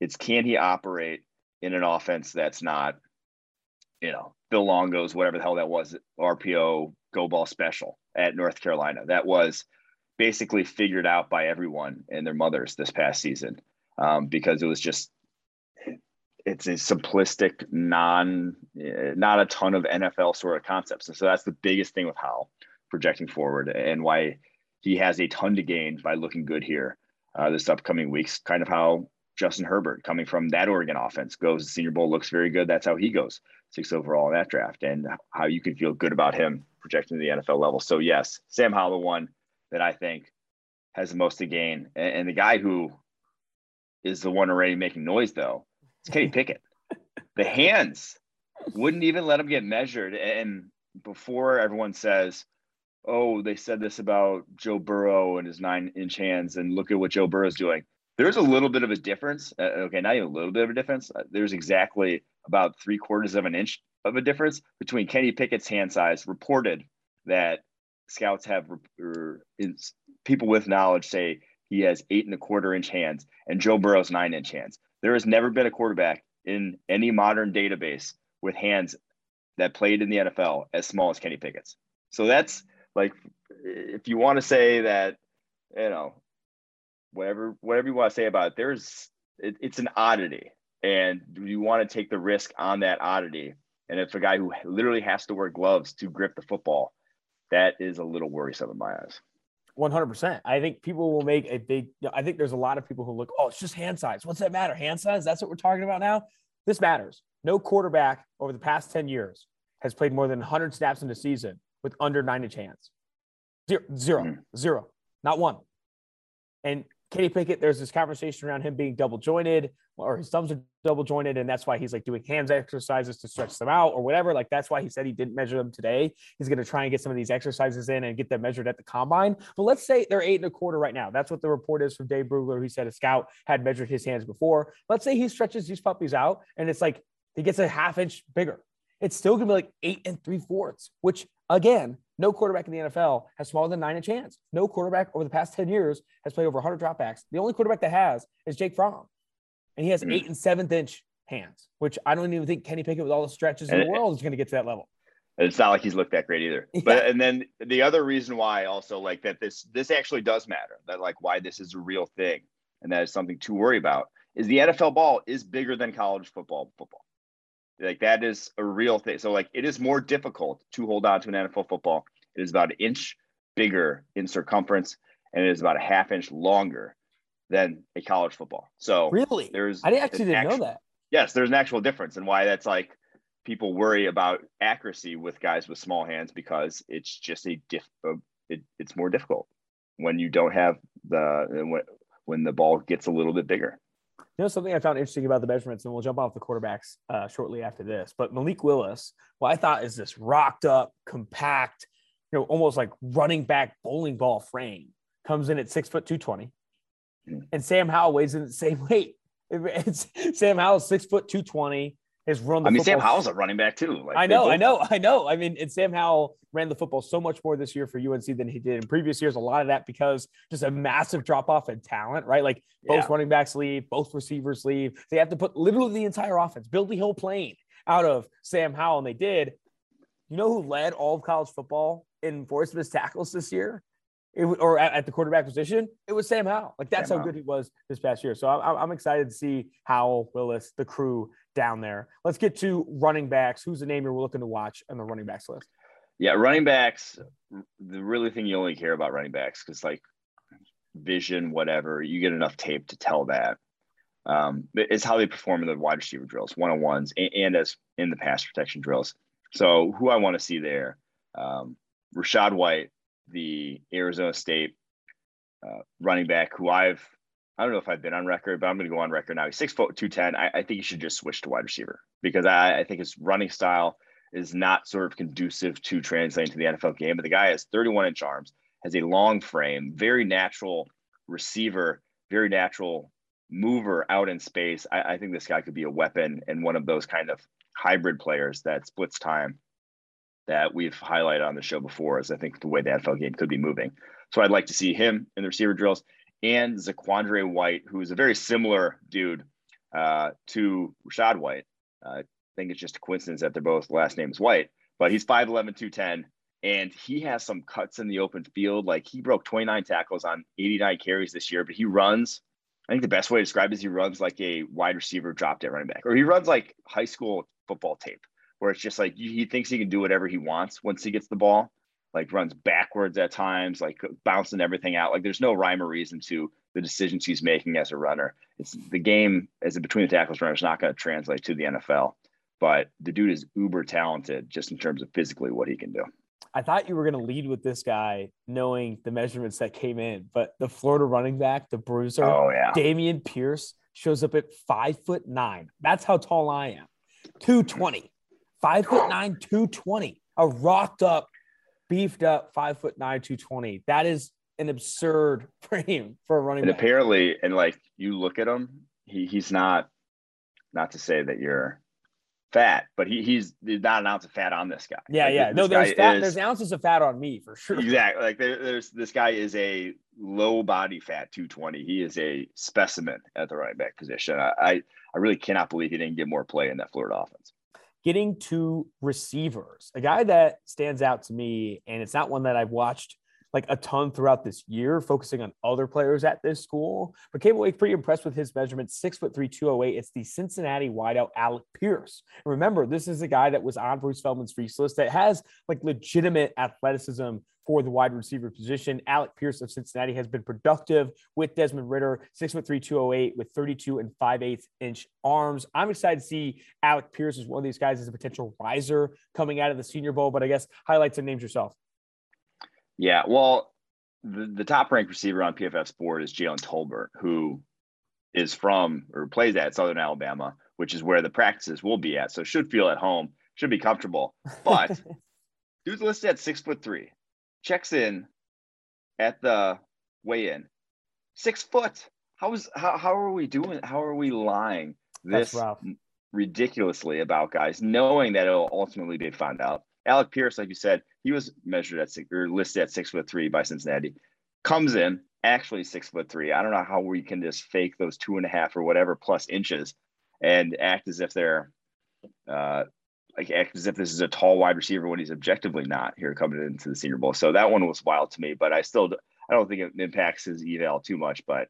it's can he operate in an offense that's not you know, Phil Longo's, whatever the hell that was, RPO go ball special at North Carolina. That was basically figured out by everyone and their mothers this past season um, because it was just it's a simplistic, non, not a ton of NFL sort of concepts. And so that's the biggest thing with Howell projecting forward and why he has a ton to gain by looking good here uh, this upcoming weeks. Kind of how Justin Herbert coming from that Oregon offense goes. The Senior Bowl looks very good. That's how he goes six overall in that draft, and how you can feel good about him projecting to the NFL level. So yes, Sam Howell, one that I think has the most to gain, and, and the guy who is the one already making noise though, it's Kenny Pickett. the hands wouldn't even let him get measured, and before everyone says, "Oh, they said this about Joe Burrow and his nine-inch hands," and look at what Joe Burrow's doing there's a little bit of a difference. Uh, okay, not even a little bit of a difference. Uh, there's exactly about three quarters of an inch of a difference between Kenny Pickett's hand size, reported that scouts have, or people with knowledge say he has eight and a quarter inch hands, and Joe Burrow's nine inch hands. There has never been a quarterback in any modern database with hands that played in the NFL as small as Kenny Pickett's. So that's like, if you want to say that, you know, whatever whatever you want to say about it, there's it, it's an oddity, and you want to take the risk on that oddity. And if a guy who literally has to wear gloves to grip the football, that is a little worrisome in my eyes. 100%. I think people will make a big, I think there's a lot of people who look, oh, it's just hand size. What's that matter? Hand size? That's what we're talking about now. This matters. No quarterback over the past 10 years has played more than 100 snaps in a season with under nine inch hands. Zero, zero, mm. zero, not one. And Kenny Pickett, there's this conversation around him being double jointed or his thumbs are double jointed. And that's why he's like doing hands exercises to stretch them out or whatever. Like that's why he said he didn't measure them today. He's going to try and get some of these exercises in and get them measured at the combine. But let's say they're eight and a quarter right now. That's what the report is from Dane Brugler. He said a scout had measured his hands before. Let's say he stretches these puppies out and it's like he gets a half inch bigger. It's still going to be like eight and three fourths, which again, no quarterback in the NFL has smaller than nine inch hands. No quarterback over the past 10 years has played over 100 dropbacks. The only quarterback that has is Jake Fromm. And he has eight and seventh inch hands, which I don't even think Kenny Pickett, with all the stretches in the world, is going to get to that level. It's not like he's looked that great either. Yeah. But and then the other reason why also like that this this actually does matter that like why this is a real thing and that is something to worry about is the NFL ball is bigger than college football football. Like that is a real thing. So like it is more difficult to hold on to an NFL football. It is about an inch bigger in circumference and it is about a half inch longer than a college football. So really, there's I actually didn't actual, know that. Yes, there's an actual difference and why that's like people worry about accuracy with guys with small hands because it's just a diff. It, it's more difficult when you don't have the when when the ball gets a little bit bigger. You know something I found interesting about the measurements, and we'll jump off the quarterbacks uh, shortly after this. But Malik Willis, what I thought is this rocked up, compact, you know, almost like running back bowling ball frame, comes in at six foot two twenty, hmm. and Sam Howell weighs in the same weight. It's Sam Howell six foot two twenty has run the I mean, Sam Howell's a running back too. Like I know, I know, I know. I mean, and Sam Howell ran the football so much more this year for UNC than he did in previous years. A lot of that because just a massive drop off in talent, right? Like both yeah. running backs leave, both receivers leave. They have to put literally the entire offense, build the whole plane out of Sam Howell, and they did. You know who led all of college football in forced missed tackles this year? It, or at, at, the quarterback position, it was Sam Howell. Like that's Sam how good he was this past year. So I'm, I'm excited to see Howell, Willis, the crew down there. Let's get to running backs. Who's the name you're looking to watch on the running backs list? Yeah, running backs. The really thing you only care about running backs because like vision, whatever, you get enough tape to tell that. Um, it's how they perform in the wide receiver drills, one on ones, and, and, as in the pass protection drills. So who I want to see there, um, Rachaad White the Arizona State uh, running back who I've I don't know if I've been on record, but I'm going to go on record now. He's six foot two ten. I, I think he should just switch to wide receiver because I, I think his running style is not sort of conducive to translating to the NFL game. But the guy has 31 inch arms, has a long frame, very natural receiver, very natural mover out in space. I, I think this guy could be a weapon and one of those kind of hybrid players that splits time that we've highlighted on the show before is I think the way the NFL game could be moving. So I'd like to see him in the receiver drills and Zaquandre White, who is a very similar dude uh, to Rachaad White. Uh, I think it's just a coincidence that they're both last names White, but he's 5'11, 210, and he has some cuts in the open field. Like he broke 29 tackles on 89 carries this year, but he runs. I think the best way to describe it is he runs like a wide receiver dropped at running back, or he runs like high school football tape where it's just like he thinks he can do whatever he wants once he gets the ball, like runs backwards at times, like bouncing everything out. Like there's no rhyme or reason to the decisions he's making as a runner. It's the game as a between the tackles runner is not going to translate to the NFL, but the dude is uber talented just in terms of physically what he can do. I thought you were going to lead with this guy, knowing the measurements that came in, but the Florida running back, the bruiser, oh, yeah. Dameon Pierce, shows up at five foot nine. That's how tall I am, 220 five foot nine, 220, a rocked up, beefed up five foot nine, 220. That is an absurd frame for a running and back. apparently, and like you look at him, he he's not not to say that you're fat, but he he's not an ounce of fat on this guy. Yeah, like, yeah. No, there's fat, is, there's ounces of fat on me for sure. Exactly. Like there, there's this guy is a low body fat 220. He is a specimen at the running back position. I I, I really cannot believe he didn't get more play in that Florida offense getting to receivers, a guy that stands out to me, and it's not one that I've watched like a ton throughout this year, focusing on other players at this school, but came away pretty impressed with his measurement, six foot three, 208. It's the Cincinnati wideout Alec Pierce. And remember, this is a guy that was on Bruce Feldman's free list that has like legitimate athleticism for the wide receiver position. Alec Pierce of Cincinnati has been productive with Desmond Ridder, six foot three, 208 with 32 and 5 8 inch arms. I'm excited to see Alec Pierce as one of these guys as a potential riser coming out of the Senior Bowl. But I guess highlights and names yourself. Yeah, well, the, the top ranked receiver on PFF's board is Jalen Tolbert, who is from or plays at Southern Alabama, which is where the practices will be at. So should feel at home, should be comfortable. But dude's listed at six foot three, checks in at the weigh in, six foot. How is how how are we doing? How are we lying this ridiculously about guys, knowing that it'll ultimately be found out? Alec Pierce, like you said, he was measured at six or listed at six foot three by Cincinnati. Comes in actually six foot three. I don't know how we can just fake those two and a half or whatever plus inches and act as if they're uh, like act as if this is a tall wide receiver when he's objectively not here coming into the Senior Bowl. So that one was wild to me, but I still I don't think it impacts his eval too much. But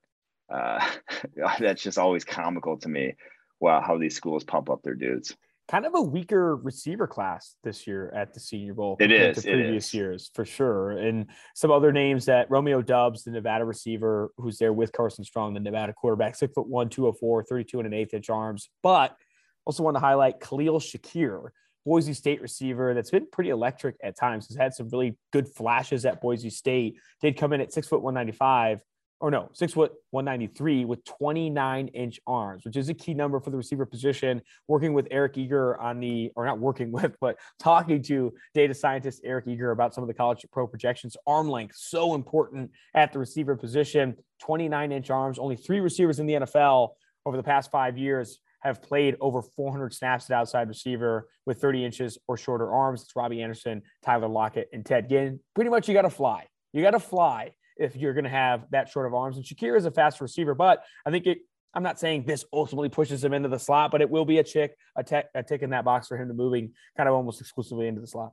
uh, that's just always comical to me. Wow, how these schools pump up their dudes. Kind of a weaker receiver class this year at the Senior Bowl. It is to previous years for sure, and some other names that Romeo Doubs, the Nevada receiver, who's there with Carson Strong, the Nevada quarterback, six foot one, 204, 32 and an eighth inch arms, but also want to highlight Khalil Shakir, Boise State receiver that's been pretty electric at times. Has had some really good flashes at Boise State. Did come in at six foot 195, or no, six foot 193 with 29 inch arms, which is a key number for the receiver position. Working with Eric Eager on the, or not working with, but talking to data scientist Eric Eager about some of the college pro projections. Arm length, so important at the receiver position. 29 inch arms, only three receivers in the NFL over the past five years have played over 400 snaps at outside receiver with 30 inches or shorter arms. It's Robbie Anderson, Tyler Lockett, and Ted Ginn. Pretty much you got to fly. You got to fly if you're going to have that short of arms. And Shakir is a fast receiver, but I think it, I'm not saying this ultimately pushes him into the slot, but it will be a chick, a, te- a tick in that box for him to moving kind of almost exclusively into the slot.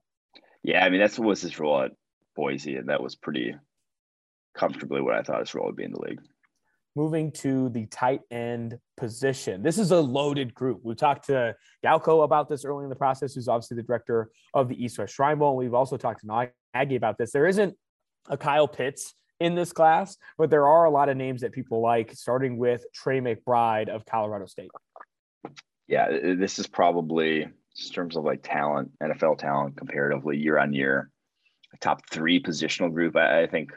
Yeah, I mean that's what was his role at Boise, and that was pretty comfortably what I thought his role would be in the league moving to the tight end position. This is a loaded group. We talked to Galko about this early in the process, who's obviously the director of the East West Shrine Bowl. And we've also talked to Aggie about this. There isn't a Kyle Pitts in this class, but there are a lot of names that people like, starting with Trey McBride of Colorado State. Yeah, this is probably in terms of like talent, NFL talent comparatively year on year, top three positional group. I, I think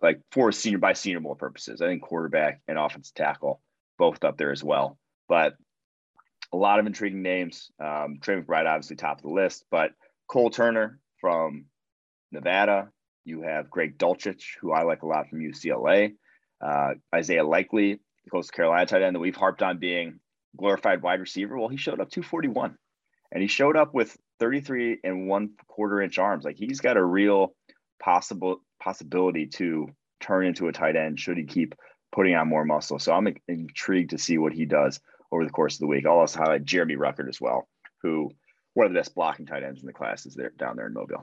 like for senior by senior bowl purposes. I think quarterback and offensive tackle both up there as well. But a lot of intriguing names. Um, Trey McBride, obviously top of the list, but Cole Turner from Nevada. You have Greg Dulcich, who I like a lot from UCLA. Uh, Isaiah Likely, Coastal Carolina tight end that we've harped on being glorified wide receiver. Well, he showed up 241 and he showed up with 33 and one quarter inch arms. Like he's got a real possible possibility to turn into a tight end should he keep putting on more muscle. So I'm intrigued to see what he does over the course of the week. I'll also highlight Jeremy Ruckert as well, who one of the best blocking tight ends in the class is there down there in Mobile.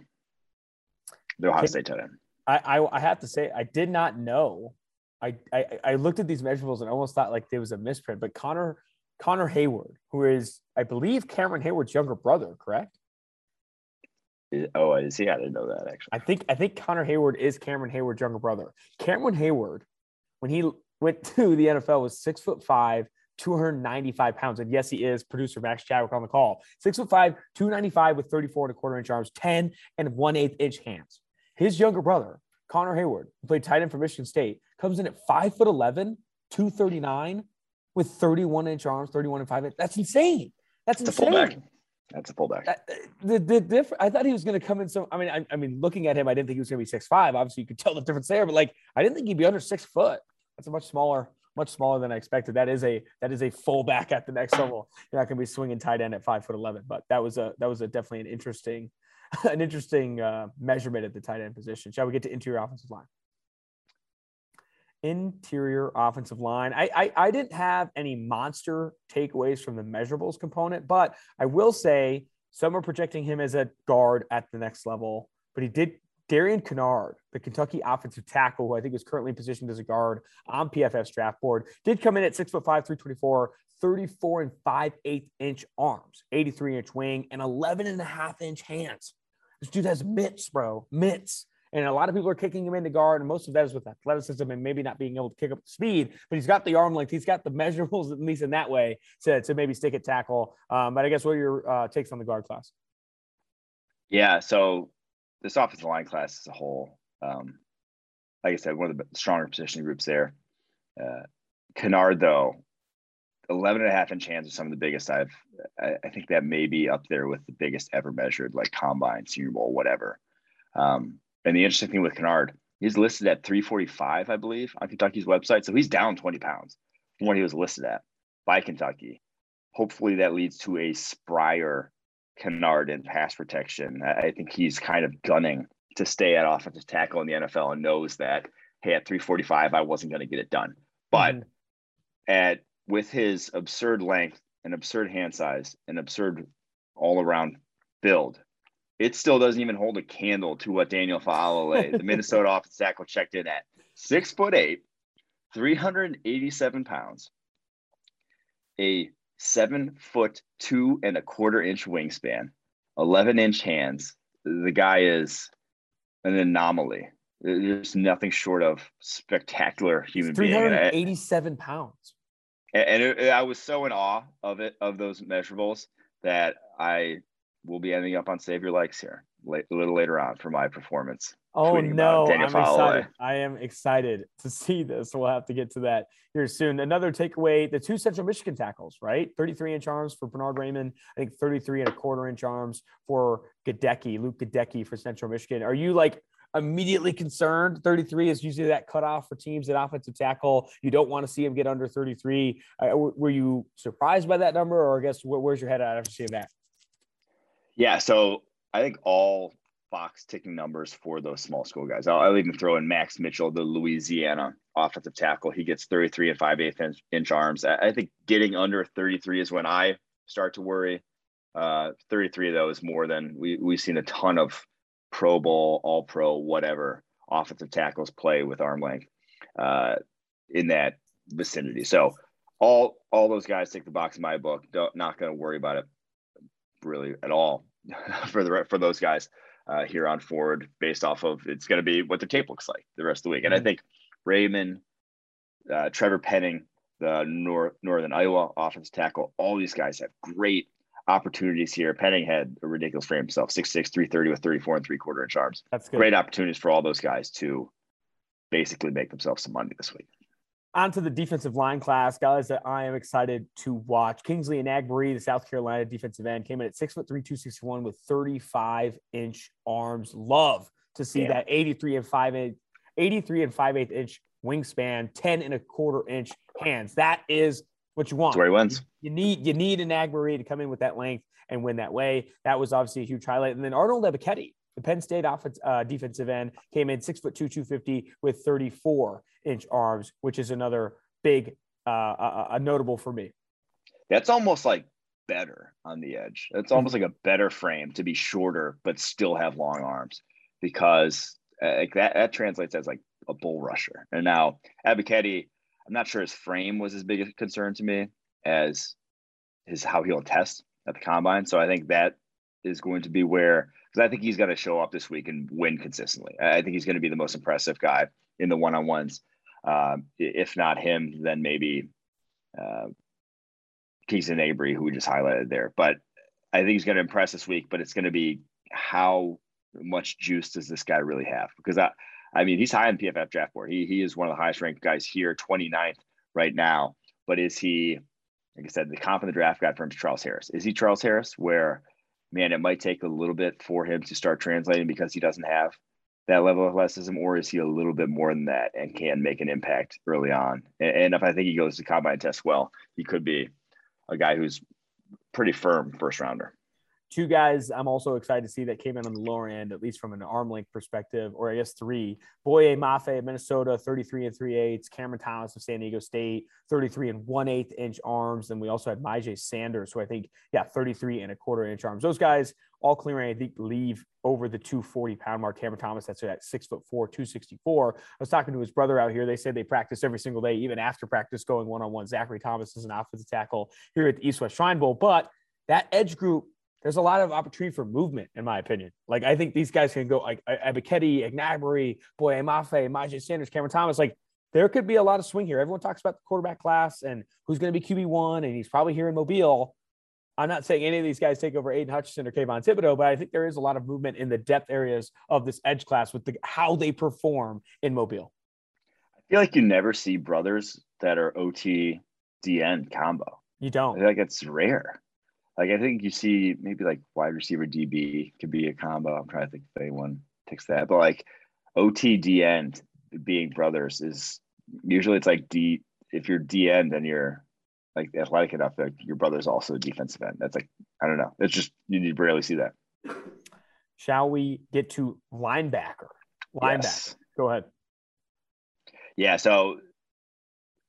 The Ohio State tight end. I, I, I have to say I did not know. I, I I looked at these measurables and almost thought like there was a misprint. But Connor Connor Heyward, who is I believe Cameron Heyward's younger brother, correct? Oh, I see. I didn't know that actually. I think I think Connor Heyward is Cameron Heyward's younger brother. Cameron Heyward, when he went to the NFL, was six foot five, 295 pounds. And yes, he is producer Max Chadwick on the call. Six foot five, 295 with 34 and a quarter inch arms, 10 and one eighth inch hands. His younger brother, Connor Heyward, who played tight end for Michigan State, comes in at five foot 11, 239 with 31 inch arms, 31 and five inch. That's insane. That's insane. That's a fullback. The the different. I thought he was going to come in. So I mean, I, I, mean, looking at him, I didn't think he was going to be six five. Obviously, you could tell the difference there. But like, I didn't think he'd be under six foot. That's a much smaller, much smaller than I expected. That is a that is a fullback at the next level. You're not going to be swinging tight end at five foot eleven. But that was a that was a definitely an interesting, an interesting uh, measurement at the tight end position. Shall we get to interior offensive line? interior offensive line. I, I, I didn't have any monster takeaways from the measurables component, but I will say some are projecting him as a guard at the next level. But he did Darian Kinnard, the Kentucky offensive tackle, who I think is currently positioned as a guard on PFF's draft board, did come in at six foot five, 324, 34 and 5 8 inch arms, 83 inch wing, and 11 and a half inch hands. This dude has mitts, bro. Mitts. And a lot of people are kicking him into guard, and most of that is with athleticism and maybe not being able to kick up the speed. But he's got the arm length, he's got the measurables, at least in that way, to, to maybe stick at tackle. Um, but I guess what are your uh, takes on the guard class? Yeah, so this offensive line class as a whole, um, like I said, one of the stronger positioning groups there. Uh, Kinnard, though, 11 and a half inch hands are some of the biggest I've, I, I, think that may be up there with the biggest ever measured, like combine, senior bowl, whatever. Um, and the interesting thing with Kinnard, he's listed at 345, I believe, on Kentucky's website. So he's down 20 pounds from what he was listed at by Kentucky. Hopefully that leads to a sprier Kinnard in pass protection. I think he's kind of gunning to stay at offensive tackle in the NFL and knows that, hey, at 345, I wasn't going to get it done. But mm-hmm. at with his absurd length and absurd hand size and absurd all around build. It still doesn't even hold a candle to what Daniel Faalele, the Minnesota offensive tackle, checked in at six foot eight, 387 pounds, a seven foot two and a quarter inch wingspan, 11 inch hands. The guy is an anomaly. There's nothing short of spectacular human being. 387 pounds. And it, I was so in awe of it, of those measurables, that I will be ending up on Save Your Likes here a little later on for my performance. Oh no, I'm excited. I am excited to see this. We'll have to get to that here soon. Another takeaway: the two Central Michigan tackles, right? 33 inch arms for Bernhard Raimann. I think 33 and a quarter inch arms for Goedeke, Luke Goedeke for Central Michigan. Are you like immediately concerned? 33 is usually that cutoff for teams at offensive tackle. You don't want to see him get under 33. Uh, were you surprised by that number, or I guess where's your head at after seeing that? Yeah, so I think all box ticking numbers for those small school guys. I'll, I'll, even throw in Max Mitchell, the Louisiana offensive tackle. He gets 33 and 5 8 inch, inch arms. I, I, think getting under 33 is when I start to worry. Uh, 33 of those more than we, we've seen a ton of Pro Bowl, All Pro, whatever offensive tackles play with arm length uh, in that vicinity. So all all those guys take the box in my book. Don't, not going to worry about it really at all for the for those guys uh, here on forward based off of it's going to be what the tape looks like the rest of the week. And I mm-hmm. think Raimann, uh, Trevor Penning, the North, Northern Iowa offensive tackle, all these guys have great opportunities here. Penning had a ridiculous frame himself, 6'6, 330 with 34 and three quarter inch arms. That's good. Great opportunities for all those guys to basically make themselves some money this week. On to the defensive line class, guys that I am excited to watch. Kingsley Enagbare, the South Carolina defensive end, came in at six foot three, 261 with 35 inch arms. Love to see that 83 and 5 8, 83 and 5 8 inch wingspan, 10 and a quarter inch hands. That is what you want. That's where he wins. You, you need you need an Enagbare to come in with that length and win that way. That was obviously a huge highlight. And then Arnold Ebiketie, the Penn State offense, uh, defensive end came in six foot two, 250 with 34 inch arms, which is another big, uh, uh, uh, notable for me. That's almost like better on the edge. It's almost like a better frame to be shorter, but still have long arms because uh, like that, that translates as like a bull rusher. And now Ebiketie, I'm not sure his frame was as big a concern to me as his how he'll test at the combine. So I think that is going to be where because I think he's going to show up this week and win consistently. I think he's going to be the most impressive guy in the one on ones. Um, if not him, then maybe uh, Keith Enagbare, who we just highlighted there. But I think he's going to impress this week. But it's going to be how much juice does this guy really have? Because I, I mean, he's high on PFF draft board. He he is one of the highest ranked guys here, 29th right now. But is he, like I said, the comp in the draft guide for him Charles Harris. Is he Charles Harris, where man, it might take a little bit for him to start translating because he doesn't have that level of athleticism, or is he a little bit more than that and can make an impact early on? And, if I think he goes to combine test well, he could be a guy who's pretty firm first rounder. Two guys I'm also excited to see that came in on the lower end, at least from an arm length perspective, or I guess three. Boye Mafe of Minnesota, 33 and 3 eighths. Cameron Thomas of San Diego State, 33 and 1 8 inch arms. Then we also had Myjai Sanders, who I think, yeah, 33 and a quarter inch arms. Those guys all clearing, I think, leave over the 240 pound mark. Cameron Thomas, that's at six foot four, 264. I was talking to his brother out here. They said they practice every single day, even after practice, going one on one. Zachary Thomas is an offensive tackle here at the East West Shrine Bowl. But that edge group there's a lot of opportunity for movement, in my opinion. Like I think these guys can go like Ebiketie, Enagbare, Boye Mafe, Myjai Sanders, Cameron Thomas. Like there could be a lot of swing here. Everyone talks about the quarterback class and who's going to be QB one, and he's probably here in Mobile. I'm not saying any of these guys take over Aidan Hutchinson or Kayvon Thibodeaux, but I think there is a lot of movement in the depth areas of this edge class with the, how they perform in Mobile. I feel like you never see brothers that are OT DN combo. You don't. I feel like it's rare. Like I think you see maybe like wide receiver DB could be a combo. I'm trying to think if anyone takes that, but like OT end being brothers is usually it's like D. If you're D DN, then you're like athletic enough that your brother's also a defensive end. That's like I don't know. It's just you rarely see that. Shall we get to linebacker? Linebacker. Yes. Go ahead. Yeah. So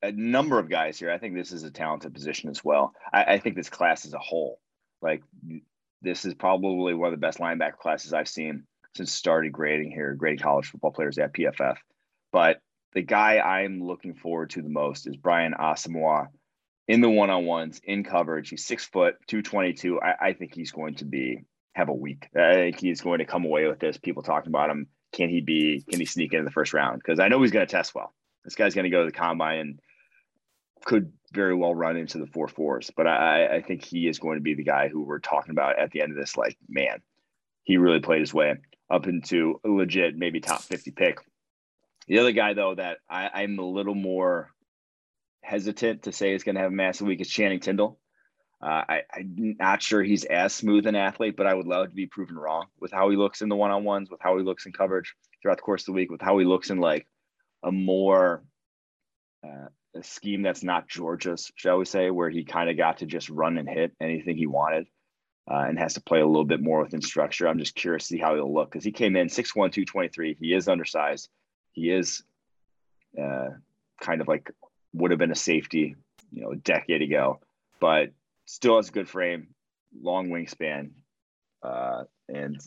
a number of guys here. I think this is a talented position as well. I, I think this class as a whole, like this is probably one of the best linebacker classes I've seen since started grading here, grading college football players at PFF. But the guy I'm looking forward to the most is Brian Asamoah in the one on ones in coverage. He's six foot, 222. I, I think he's going to be have a week. I think he's going to come away with this. People talking about him. Can he be, can he sneak in the first round? Because I know he's going to test well. This guy's going to go to the combine and could very well run into the four fours. But I, I think he is going to be the guy who we're talking about at the end of this. Like, man, he really played his way up into a legit, maybe top 50 pick. The other guy, though, that I, I'm a little more hesitant to say is going to have a massive week is Channing Tindall. Uh, I, am not sure he's as smooth an athlete, but I would love to be proven wrong with how he looks in the one on ones, with how he looks in coverage throughout the course of the week, with how he looks in like a more uh, a scheme that's not Georgia's, shall we say, where he kind of got to just run and hit anything he wanted uh, and has to play a little bit more within structure. I'm just curious to see how he'll look because he came in 6'1, 223. He is undersized. He is uh, kind of like would have been a safety, you know, a decade ago, but still has a good frame, long wingspan, uh, and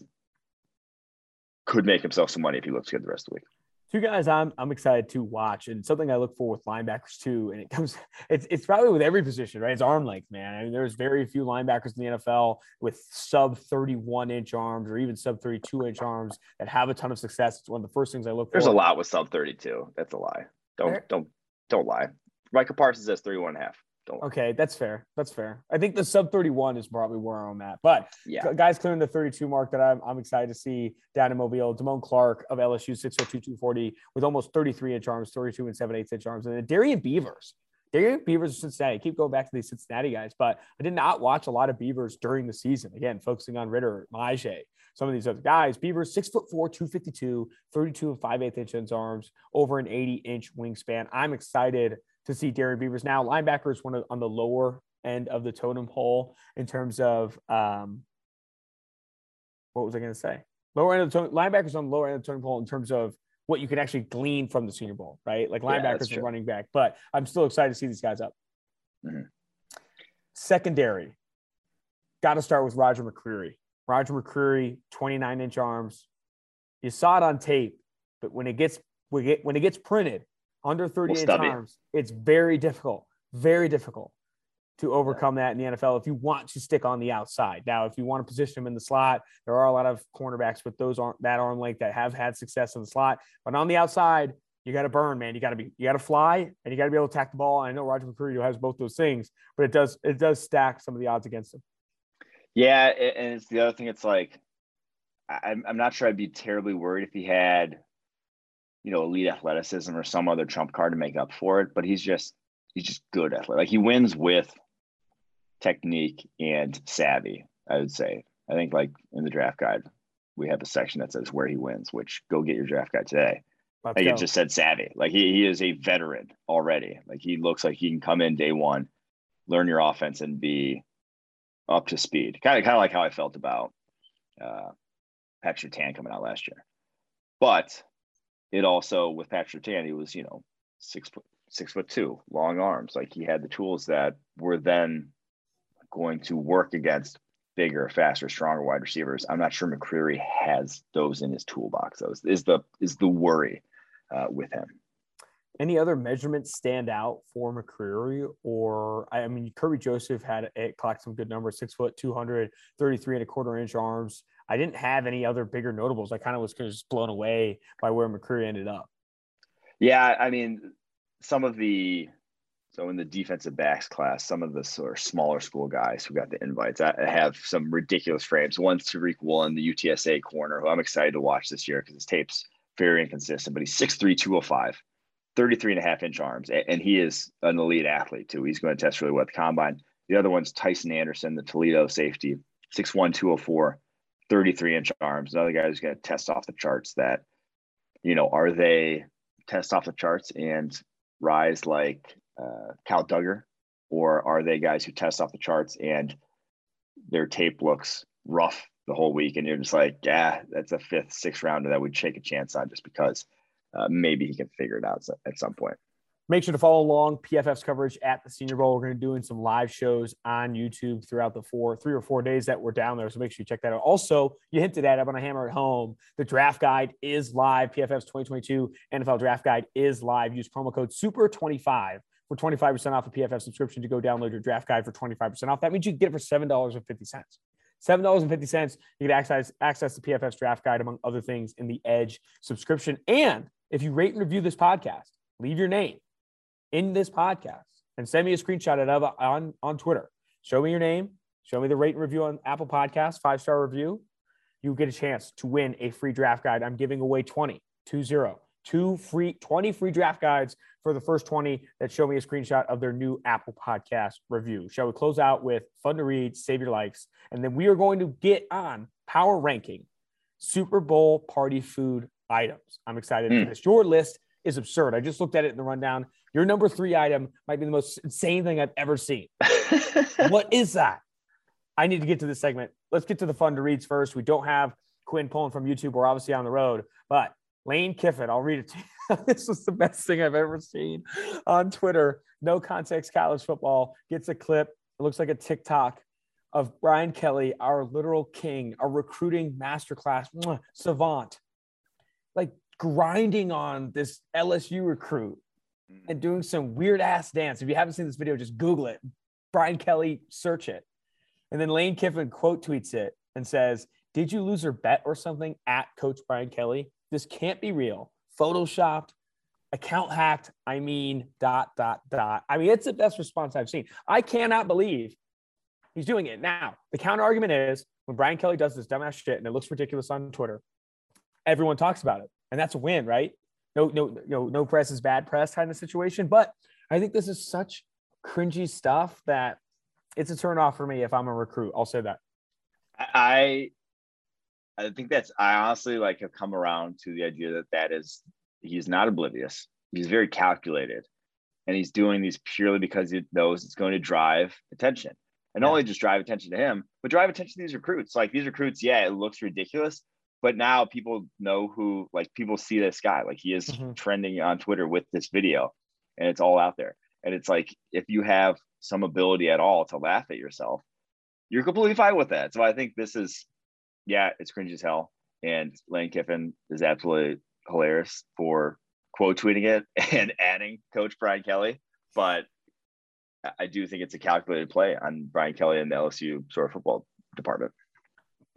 could make himself some money if he looks good the rest of the week. Two guys I'm I'm excited to watch, and something I look for with linebackers too. And it comes, it's it's probably with every position, right? It's arm length, man. I mean, there's very few linebackers in the NFL with sub 31 inch arms or even sub 32 inch arms that have a ton of success. It's one of the first things I look for. There's a lot with sub 32. That's a lie. Don't don't don't lie. Micah Parsons has 31 and a half. Don't okay, that's fair. That's fair. I think the sub 31 is probably where I'm at. But yeah, guys clearing the 32 mark that I'm, I'm excited to see down in Mobile. Damone Clark of LSU, 6'2, 240 with almost 33 inch arms, 32 and 7 8 inch arms. And then Darrian Beavers. Darrian Beavers of Cincinnati. I keep going back to these Cincinnati guys, but I did not watch a lot of Beavers during the season. Again, focusing on Ridder, Myjai, some of these other guys. Beavers, six foot four, 252, 32 and 5 8 inch arms, over an 80 inch wingspan. I'm excited to see Darrian Beavers. Now, linebacker is one of, on the lower end of the totem pole in terms of um, what was I going to say? Lower end of the totem, linebackers on the lower end of the totem pole in terms of what you can actually glean from the Senior Bowl, right? Like linebackers yeah, and running back. But I'm still excited to see these guys up. Mm-hmm. Secondary, got to start with Roger McCreary. Roger McCreary, 29 inch arms. You saw it on tape, but when it gets when it gets printed, under 38 we'll times, it's very difficult, very difficult to overcome that in the NFL if you want to stick on the outside. Now, if you want to position him in the slot, there are a lot of cornerbacks with those aren't that arm length that have had success in the slot. But on the outside, you got to burn, man. You got to be, you got to fly, and you got to be able to attack the ball. And I know Roger McCreary has both those things, but it does, it does stack some of the odds against him. Yeah, and it's the other thing. It's like I'm, I'm not sure I'd be terribly worried if he had you know, elite athleticism or some other trump card to make up for it. But he's just he's just good at Like he wins with technique and savvy. I would say. I think like in the draft guide, we have a section that says where he wins. Which go get your draft guide today. Let's like go. it just said savvy. Like he he is a veteran already. Like he looks like he can come in day one, learn your offense, and be up to speed. Kind of kind of like how I felt about uh, Patrick Surtain coming out last year. But it also with Patrick Surtain, he was you know six foot six foot two, long arms. Like he had the tools that were then going to work against bigger, faster, stronger wide receivers. I'm not sure McCreary has those in his toolbox. Those is the is the worry uh, with him. Any other measurements stand out for McCreary? Or I mean, Kerby Joseph had it clocked some good numbers: six foot, two hundred thirty-three and a quarter inch arms. I didn't have any other bigger notables. I kind of was just blown away by where McCreary ended up. Yeah, I mean, some of the so in the defensive backs class, some of the sort of smaller school guys who got the invites I have some ridiculous frames. One's Tariq Woolen, the UTSA corner, who I'm excited to watch this year because his tape's very inconsistent, but he's 6'3, 205, 33 and a half inch arms. And he is an elite athlete too. He's going to test really well at the combine. The other one's Tycen Anderson, the Toledo safety, 6'1, 204, 33 inch arms. Another guy who's going to test off the charts that, you know, are they test off the charts and rise like uh, Kyle Dugger, or are they guys who test off the charts and their tape looks rough the whole week and you're just like, yeah, that's a fifth, sixth rounder that we'd take a chance on just because uh, maybe he can figure it out at some point. Make sure to follow along PFF's coverage at the Senior Bowl. We're going to be doing some live shows on YouTube throughout the four, three or four days that we're down there. So make sure you check that out. Also, you hinted at it on a hammer it home. The draft guide is live. PFF's 2022 NFL draft guide is live. Use promo code SUPER25 for 25% off a PFF subscription to go download your draft guide for 25% off. That means you get it for $7.50. $7.50. You get access, access to PFF's draft guide, among other things, in the Edge subscription. And if you rate and review this podcast, leave your name in this podcast and send me a screenshot of it on, on Twitter. Show me your name, show me the rate and review on Apple Podcasts, five star review. You get a chance to win a free draft guide. I'm giving away 20, 2 0, two free, 20 free draft guides for the first 20 that show me a screenshot of their new Apple Podcast review. Shall we close out with fun to read, save your likes, and then we are going to get on power ranking Super Bowl party food items. I'm excited mm. for this. Your list is absurd. I just looked at it in the rundown. Your number three item might be the most insane thing I've ever seen. what is that? I need to get to this segment. Let's get to the fun to reads first. We don't have Quinn pulling from YouTube. We're obviously on the road, but Lane Kiffin, I'll read it to you. this was the best thing I've ever seen on Twitter. No context college football gets a clip. It looks like a TikTok of Brian Kelly, our literal king, a recruiting masterclass savant, like grinding on this LSU recruit and mm-hmm. doing some weird ass dance. If you haven't seen this video, just Google it. Brian Kelly, search it. And then Lane Kiffin quote tweets it and says, Did you lose your bet or something at Coach Brian Kelly? This can't be real. Photoshopped, account hacked. I mean, dot, dot, dot. I mean, it's the best response I've seen. I cannot believe he's doing it. Now, the counter argument is when Brian Kelly does this dumbass shit and it looks ridiculous on Twitter, everyone talks about it. And that's a win, right? no, no, no, no press is bad press kind of situation. But I think this is such cringy stuff that it's a turn off for me if I'm a recruit. I'll say that. I I think that's I honestly like have come around to the idea that that is he's not oblivious. He's very calculated, and he's doing these purely because he knows it's going to drive attention, and not only just drive attention to him, but drive attention to these recruits. Like these recruits, yeah, it looks ridiculous, but now people know who like people see this guy like he is mm-hmm. trending on twitter with this video and it's all out there. And it's like if you have some ability at all to laugh at yourself you're completely fine with that. So i think this is yeah it's cringe as hell and lane kiffin is absolutely hilarious for quote tweeting it and adding coach brian kelly but i do think it's a calculated play on brian kelly and the lsu sort of football department.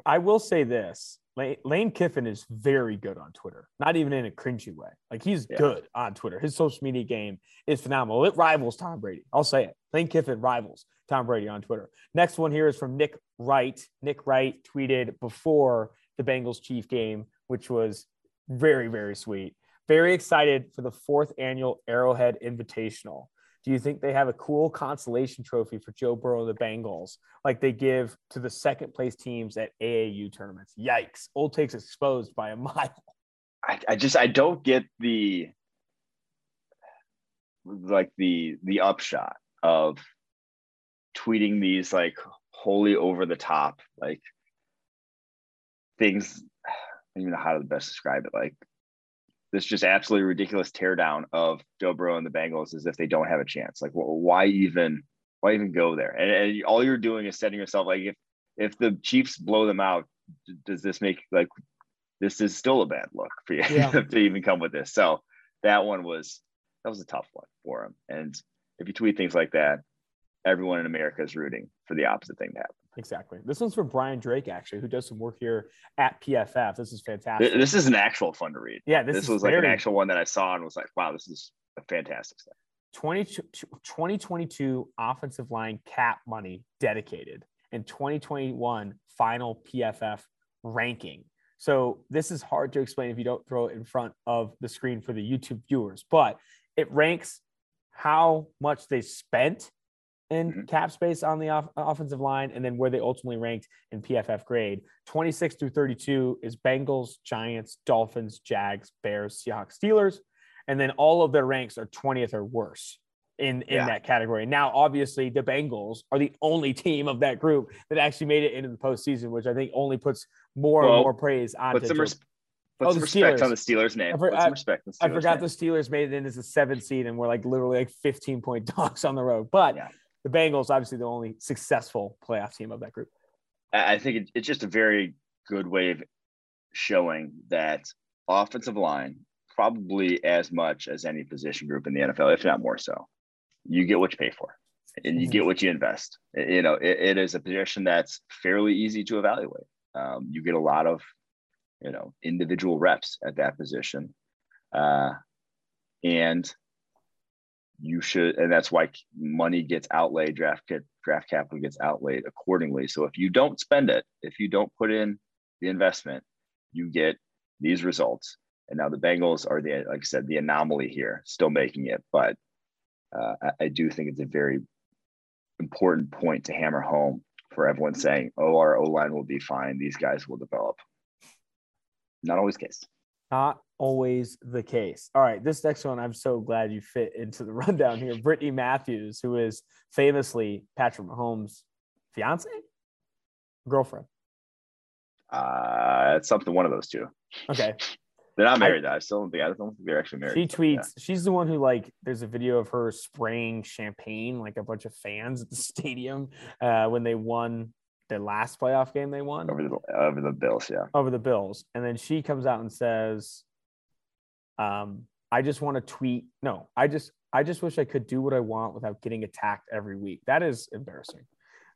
I will say this Lane, Lane, Kiffin is very good on Twitter, not even in a cringy way. Like he's yeah. good on Twitter. His social media game is phenomenal. It rivals Tom Brady. I'll say it. Lane Kiffin rivals Tom Brady on Twitter. Next one here is from Nick Wright. Nick Wright tweeted before the Bengals Chief game, which was very, very sweet. Very excited for the fourth annual Arrowhead Invitational. Do you think they have a cool consolation trophy for Joe Burrow and the Bengals, like they give to the second place teams at AAU tournaments? Yikes! Old takes exposed by a mile. I, I just I don't get the like the the upshot of tweeting these like wholly over the top like things. I don't even know how to best describe it. Like this just absolutely ridiculous teardown of Burrow and the Bengals as if they don't have a chance. Like, well, why even why even go there? And, and, all you're doing is setting yourself like if if the Chiefs blow them out, does this make like this is still a bad look for you yeah. to even come with this? So that one was that was a tough one for him. And if you tweet things like that, everyone in America is rooting for the opposite thing to happen. Exactly. This one's for Brian Drake, actually, who does some work here at PFF. This is fantastic. This is an actual fun to read. Yeah, this, this was very... like an actual one that I saw and was like, wow, this is a fantastic stuff. 20, 2022 offensive line cap money dedicated and 2021 final PFF ranking. So this is hard to explain if you don't throw it in front of the screen for the YouTube viewers, but it ranks how much they spent in mm-hmm. cap space on the off- offensive line, and then where they ultimately ranked in PFF grade. 26 through 32 is Bengals, Giants, Dolphins, Jags, Bears, Seahawks, Steelers, and then all of their ranks are 20th or worse in in yeah. that category. Now, obviously, the Bengals are the only team of that group that actually made it into the postseason, which I think only puts more well, and more praise on. Put some, res- Put Oh, some the respect Steelers. on the Steelers name. I for- I- respect the I forgot name. the Steelers made it in as a seventh seed and we're like literally like 15 point dogs on the road. But Yeah. The Bengals, obviously, the only successful playoff team of that group. I think it, it's just a very good way of showing that offensive line, probably as much as any position group in the NFL, if not more so, you get what you pay for and you Mhm. get what you invest. You know, it, it is a position that's fairly easy to evaluate. Um, you get a lot of, you know, individual reps at that position. Uh, and you should, and that's why money gets outlaid, draft draft capital gets outlaid accordingly. So if you don't spend it, if you don't put in the investment, you get these results. And now the Bengals are the, like I said, the anomaly here, still making it. But uh, I, I do think it's a very important point to hammer home for everyone saying, "Oh, our O line will be fine. These guys will develop." Not always case. Not always the case. All right, this next one, I'm so glad you fit into the rundown here. Brittany Matthews, who is famously Patrick Mahomes' fiance, girlfriend. Uh, it's something one of those two. Okay, They're not married. though. I still don't think. I don't think they're actually married. she but yeah. tweets. She's the one who like. There's a video of her spraying champagne like a bunch of fans at the stadium uh, when they won their last playoff game. They won over the over the Bills. Yeah. over the Bills. And then she comes out and says, um, I just want to tweet. No, I just I just wish I could do what I want without getting attacked every week. That is embarrassing.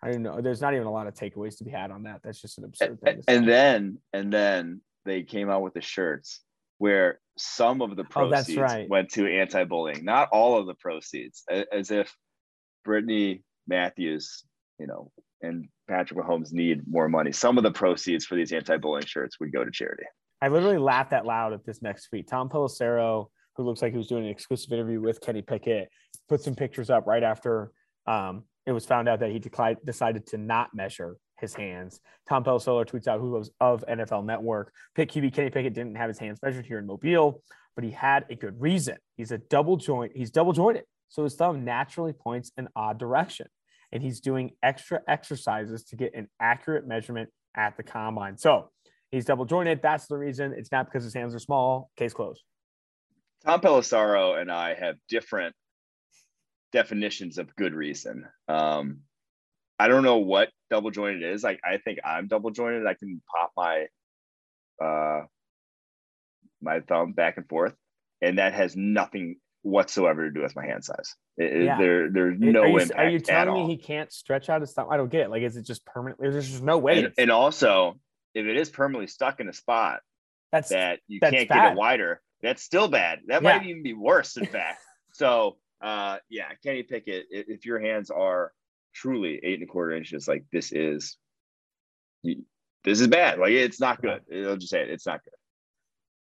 I don't know. There's not even a lot of takeaways to be had on that. That's just an absurd thing. to say. And then and then they came out with the shirts where some of the Oh, proceeds right. went to anti-bullying, not all of the proceeds, as if Brittany Matthews, you know, and Patrick Mahomes need more money. Some of the proceeds for these anti-bullying shirts would go to charity. I literally laughed out loud at this next tweet. Tom Pelissero, who looks like he was doing an exclusive interview with Kenny Pickett, put some pictures up right after um, it was found out that he declined, decided to not measure his hands. Tom Pelissero tweets out who was of NFL Network. Pitt QB Kenny Pickett didn't have his hands measured here in Mobile, but he had a good reason. He's a double joint. He's double jointed, so his thumb naturally points an odd direction, and he's doing extra exercises to get an accurate measurement at the combine. So He's double jointed. That's the reason. It's not because his hands are small. Case closed. Tom Pelissero and I have different definitions of good reason. Um, I don't know what double jointed is. Like I think I'm double jointed. I can pop my uh my thumb back and forth, and that has nothing whatsoever to do with my hand size. It- Yeah. there, there's no are you, impact are you telling all. me he can't stretch out his thumb? I don't get it. Like, is it just permanent? There's just no way. and, and also, if it is permanently stuck in a spot that's that you that's can't get it wider, that's still bad. That Yeah. might even be worse, in fact. So, uh, yeah, Kenny Pickett, if your hands are truly eight and a quarter inches, like this is, this is bad. Like it's not good. I'll just say it. It's not good.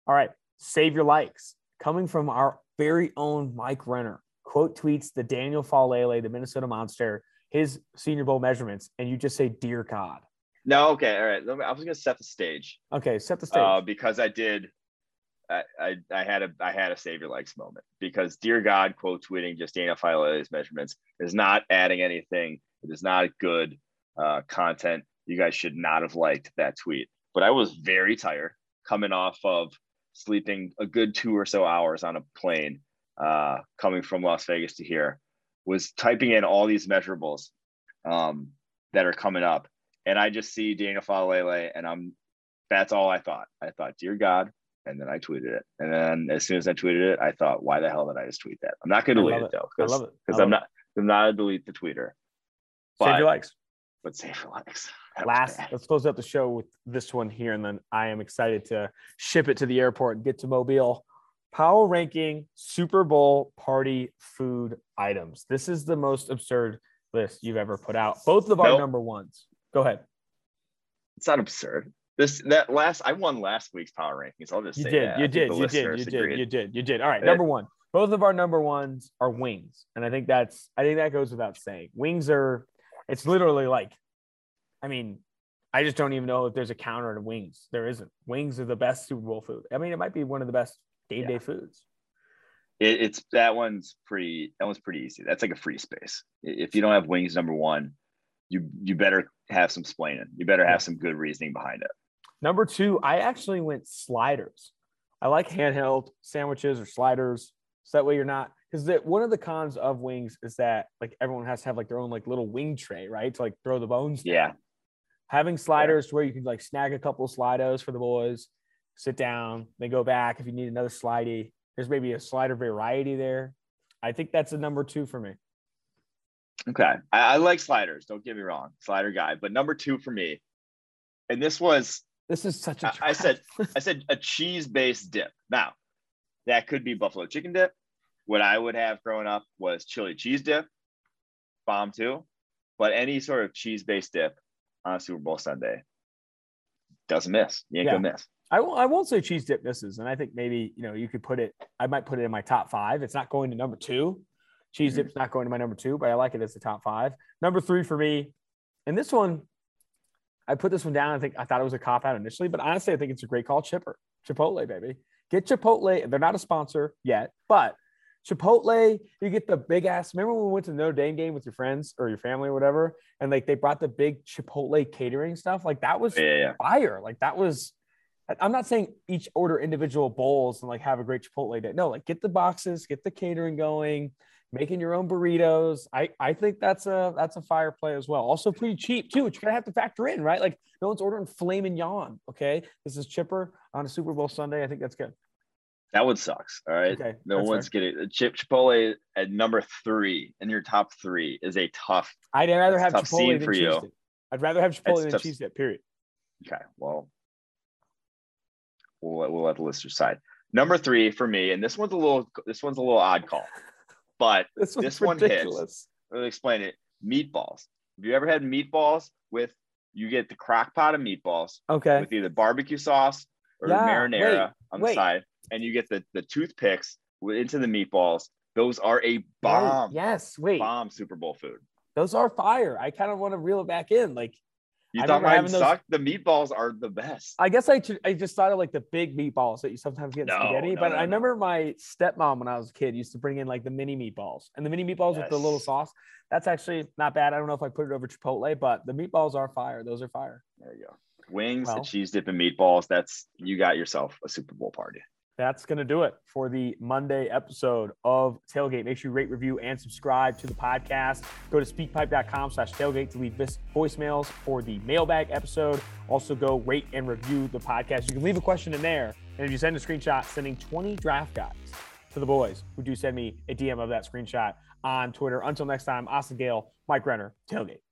all right. Save your likes. Coming from our very own Mike Renner. Quote tweets the Daniel Faalele, the Minnesota Monster, his Senior Bowl measurements, and you just say, "Dear God." No, okay, all right. Let me, I was gonna set the stage, Okay, set the stage. uh, because I did. I, I, I had a I had a save your likes moment because dear God quote tweeting just Daniel Faalele's measurements is not adding anything. It is not good uh, content. You guys should not have liked that tweet. But I was very tired coming off of sleeping a good two or so hours on a plane uh, coming from Las Vegas to here. Was typing in all these measurables um, that are coming up, and I just see Daniel Faalele, and I'm that's all I thought. I thought, dear God, and then I tweeted it. And then as soon as I tweeted it, I thought, why the hell did I just tweet that? I'm not going to delete it, though, I because love it. Because I'm not I'm not a delete the tweeter, Save your likes. but save your likes. That Last, let's close out the show with this one here, and then I am excited to ship it to the airport and get to Mobile. Power ranking Super Bowl party food items. This is the most absurd list you've ever put out. Both of our Nope. number ones. Go ahead. It's not absurd. This that last I won last week's power rankings. I'll just You say did. that. You did. You did. You did. agreed. You did. You did. All right. Number one. Both of our number ones are wings, and I think that's. I think that goes without saying. Wings are. It's literally like. I mean, I just don't even know if there's a counter to wings. There isn't. Wings are the best Super Bowl food. I mean, it might be one of the best game day Yeah. foods. It, it's that one's pretty. That one's pretty easy. That's like a free space. If you don't have wings number one, you you better have some splaining. You better have some good reasoning behind it. Number two, I actually went sliders. I like handheld sandwiches or sliders. So that way you're not because that one of the cons of wings is that like everyone has to have like their own like little wing tray, right? To like throw the bones. down. Yeah. Having sliders to where you can like snag a couple of slidos for the boys, sit down, then go back if you need another slidey. There's maybe a slider variety there. I think that's a number two for me. Okay. I, I like sliders. Don't get me wrong, slider guy. But number two for me, and this was This is such a I- I said- I said a cheese based dip. Now, that could be buffalo chicken dip. What I would have growing up was chili cheese dip, bomb too. But any sort of cheese based dip on a Super Bowl Sunday doesn't miss. You ain't Yeah. gonna miss. I won't, I won't say cheese dip misses. And I think maybe, you know, you could put it, I might put it in my top five. It's not going to number two. Cheese Mhm. dip's not going to my number two, but I like it as the top five. Number three for me, and this one, I put this one down. I think I thought it was a cop out initially, but honestly, I think it's a great call. Chipper, Chipotle, baby. Get Chipotle. They're not a sponsor yet, but Chipotle, you get the big ass. Remember when we went to the Notre Dame game with your friends or your family or whatever, and like they brought the big Chipotle catering stuff? Like that was yeah, yeah. fire. Like that was. I'm not saying each order individual bowls and like have a great Chipotle day. No, like get the boxes, get the catering going, making your own burritos. I I think that's a that's a fire play as well. Also pretty cheap too, which you're gonna have to factor in, right? Like no one's ordering flaming yawn. Okay, this is chipper on a Super Bowl Sunday. I think that's good. That one sucks. All right. Okay, No one's fair. getting Chip Chipotle at number three in your top three is a tough. I'd rather have Chipotle scene than for cheese you. dip. I'd rather have Chipotle than tough. cheese dip. Period. Okay. Well, we'll let, we'll let the listeners decide. Number three for me, and this one's a little this one's a little odd call, but This, This one hits. let me explain it. Meatballs. Have you ever had meatballs with you get the crock pot of meatballs Okay. with either barbecue sauce or Yeah, marinara wait, on the wait. side, and you get the the toothpicks into the meatballs. Those are a bomb, Wait, yes. Wait. bomb Super Bowl food. Those are fire. I kind of want to reel it back in. Like You I thought mine having those- sucked? The meatballs are the best. I guess I, I just thought of like the big meatballs that you sometimes get in No, spaghetti. no, but no, I remember my stepmom when I was a kid used to bring in like the mini meatballs and the mini meatballs with the little sauce. That's actually not bad. I don't know if I put it over Chipotle, but the meatballs are fire. Those are fire. There you go. Wings, Well. cheese dip, and meatballs. That's you got yourself a Super Bowl party. That's going to do it for the Monday episode of Tailgate. Make sure you rate, review, and subscribe to the podcast. Go to speakpipe.com slash tailgate to leave voicemails for the mailbag episode. Also, go rate and review the podcast. You can leave a question in there. And if you send a screenshot, sending 20 draft guides to the boys who do send me a DM of that screenshot on Twitter. Until next time, Austin Gayle, Mike Renner, Tailgate.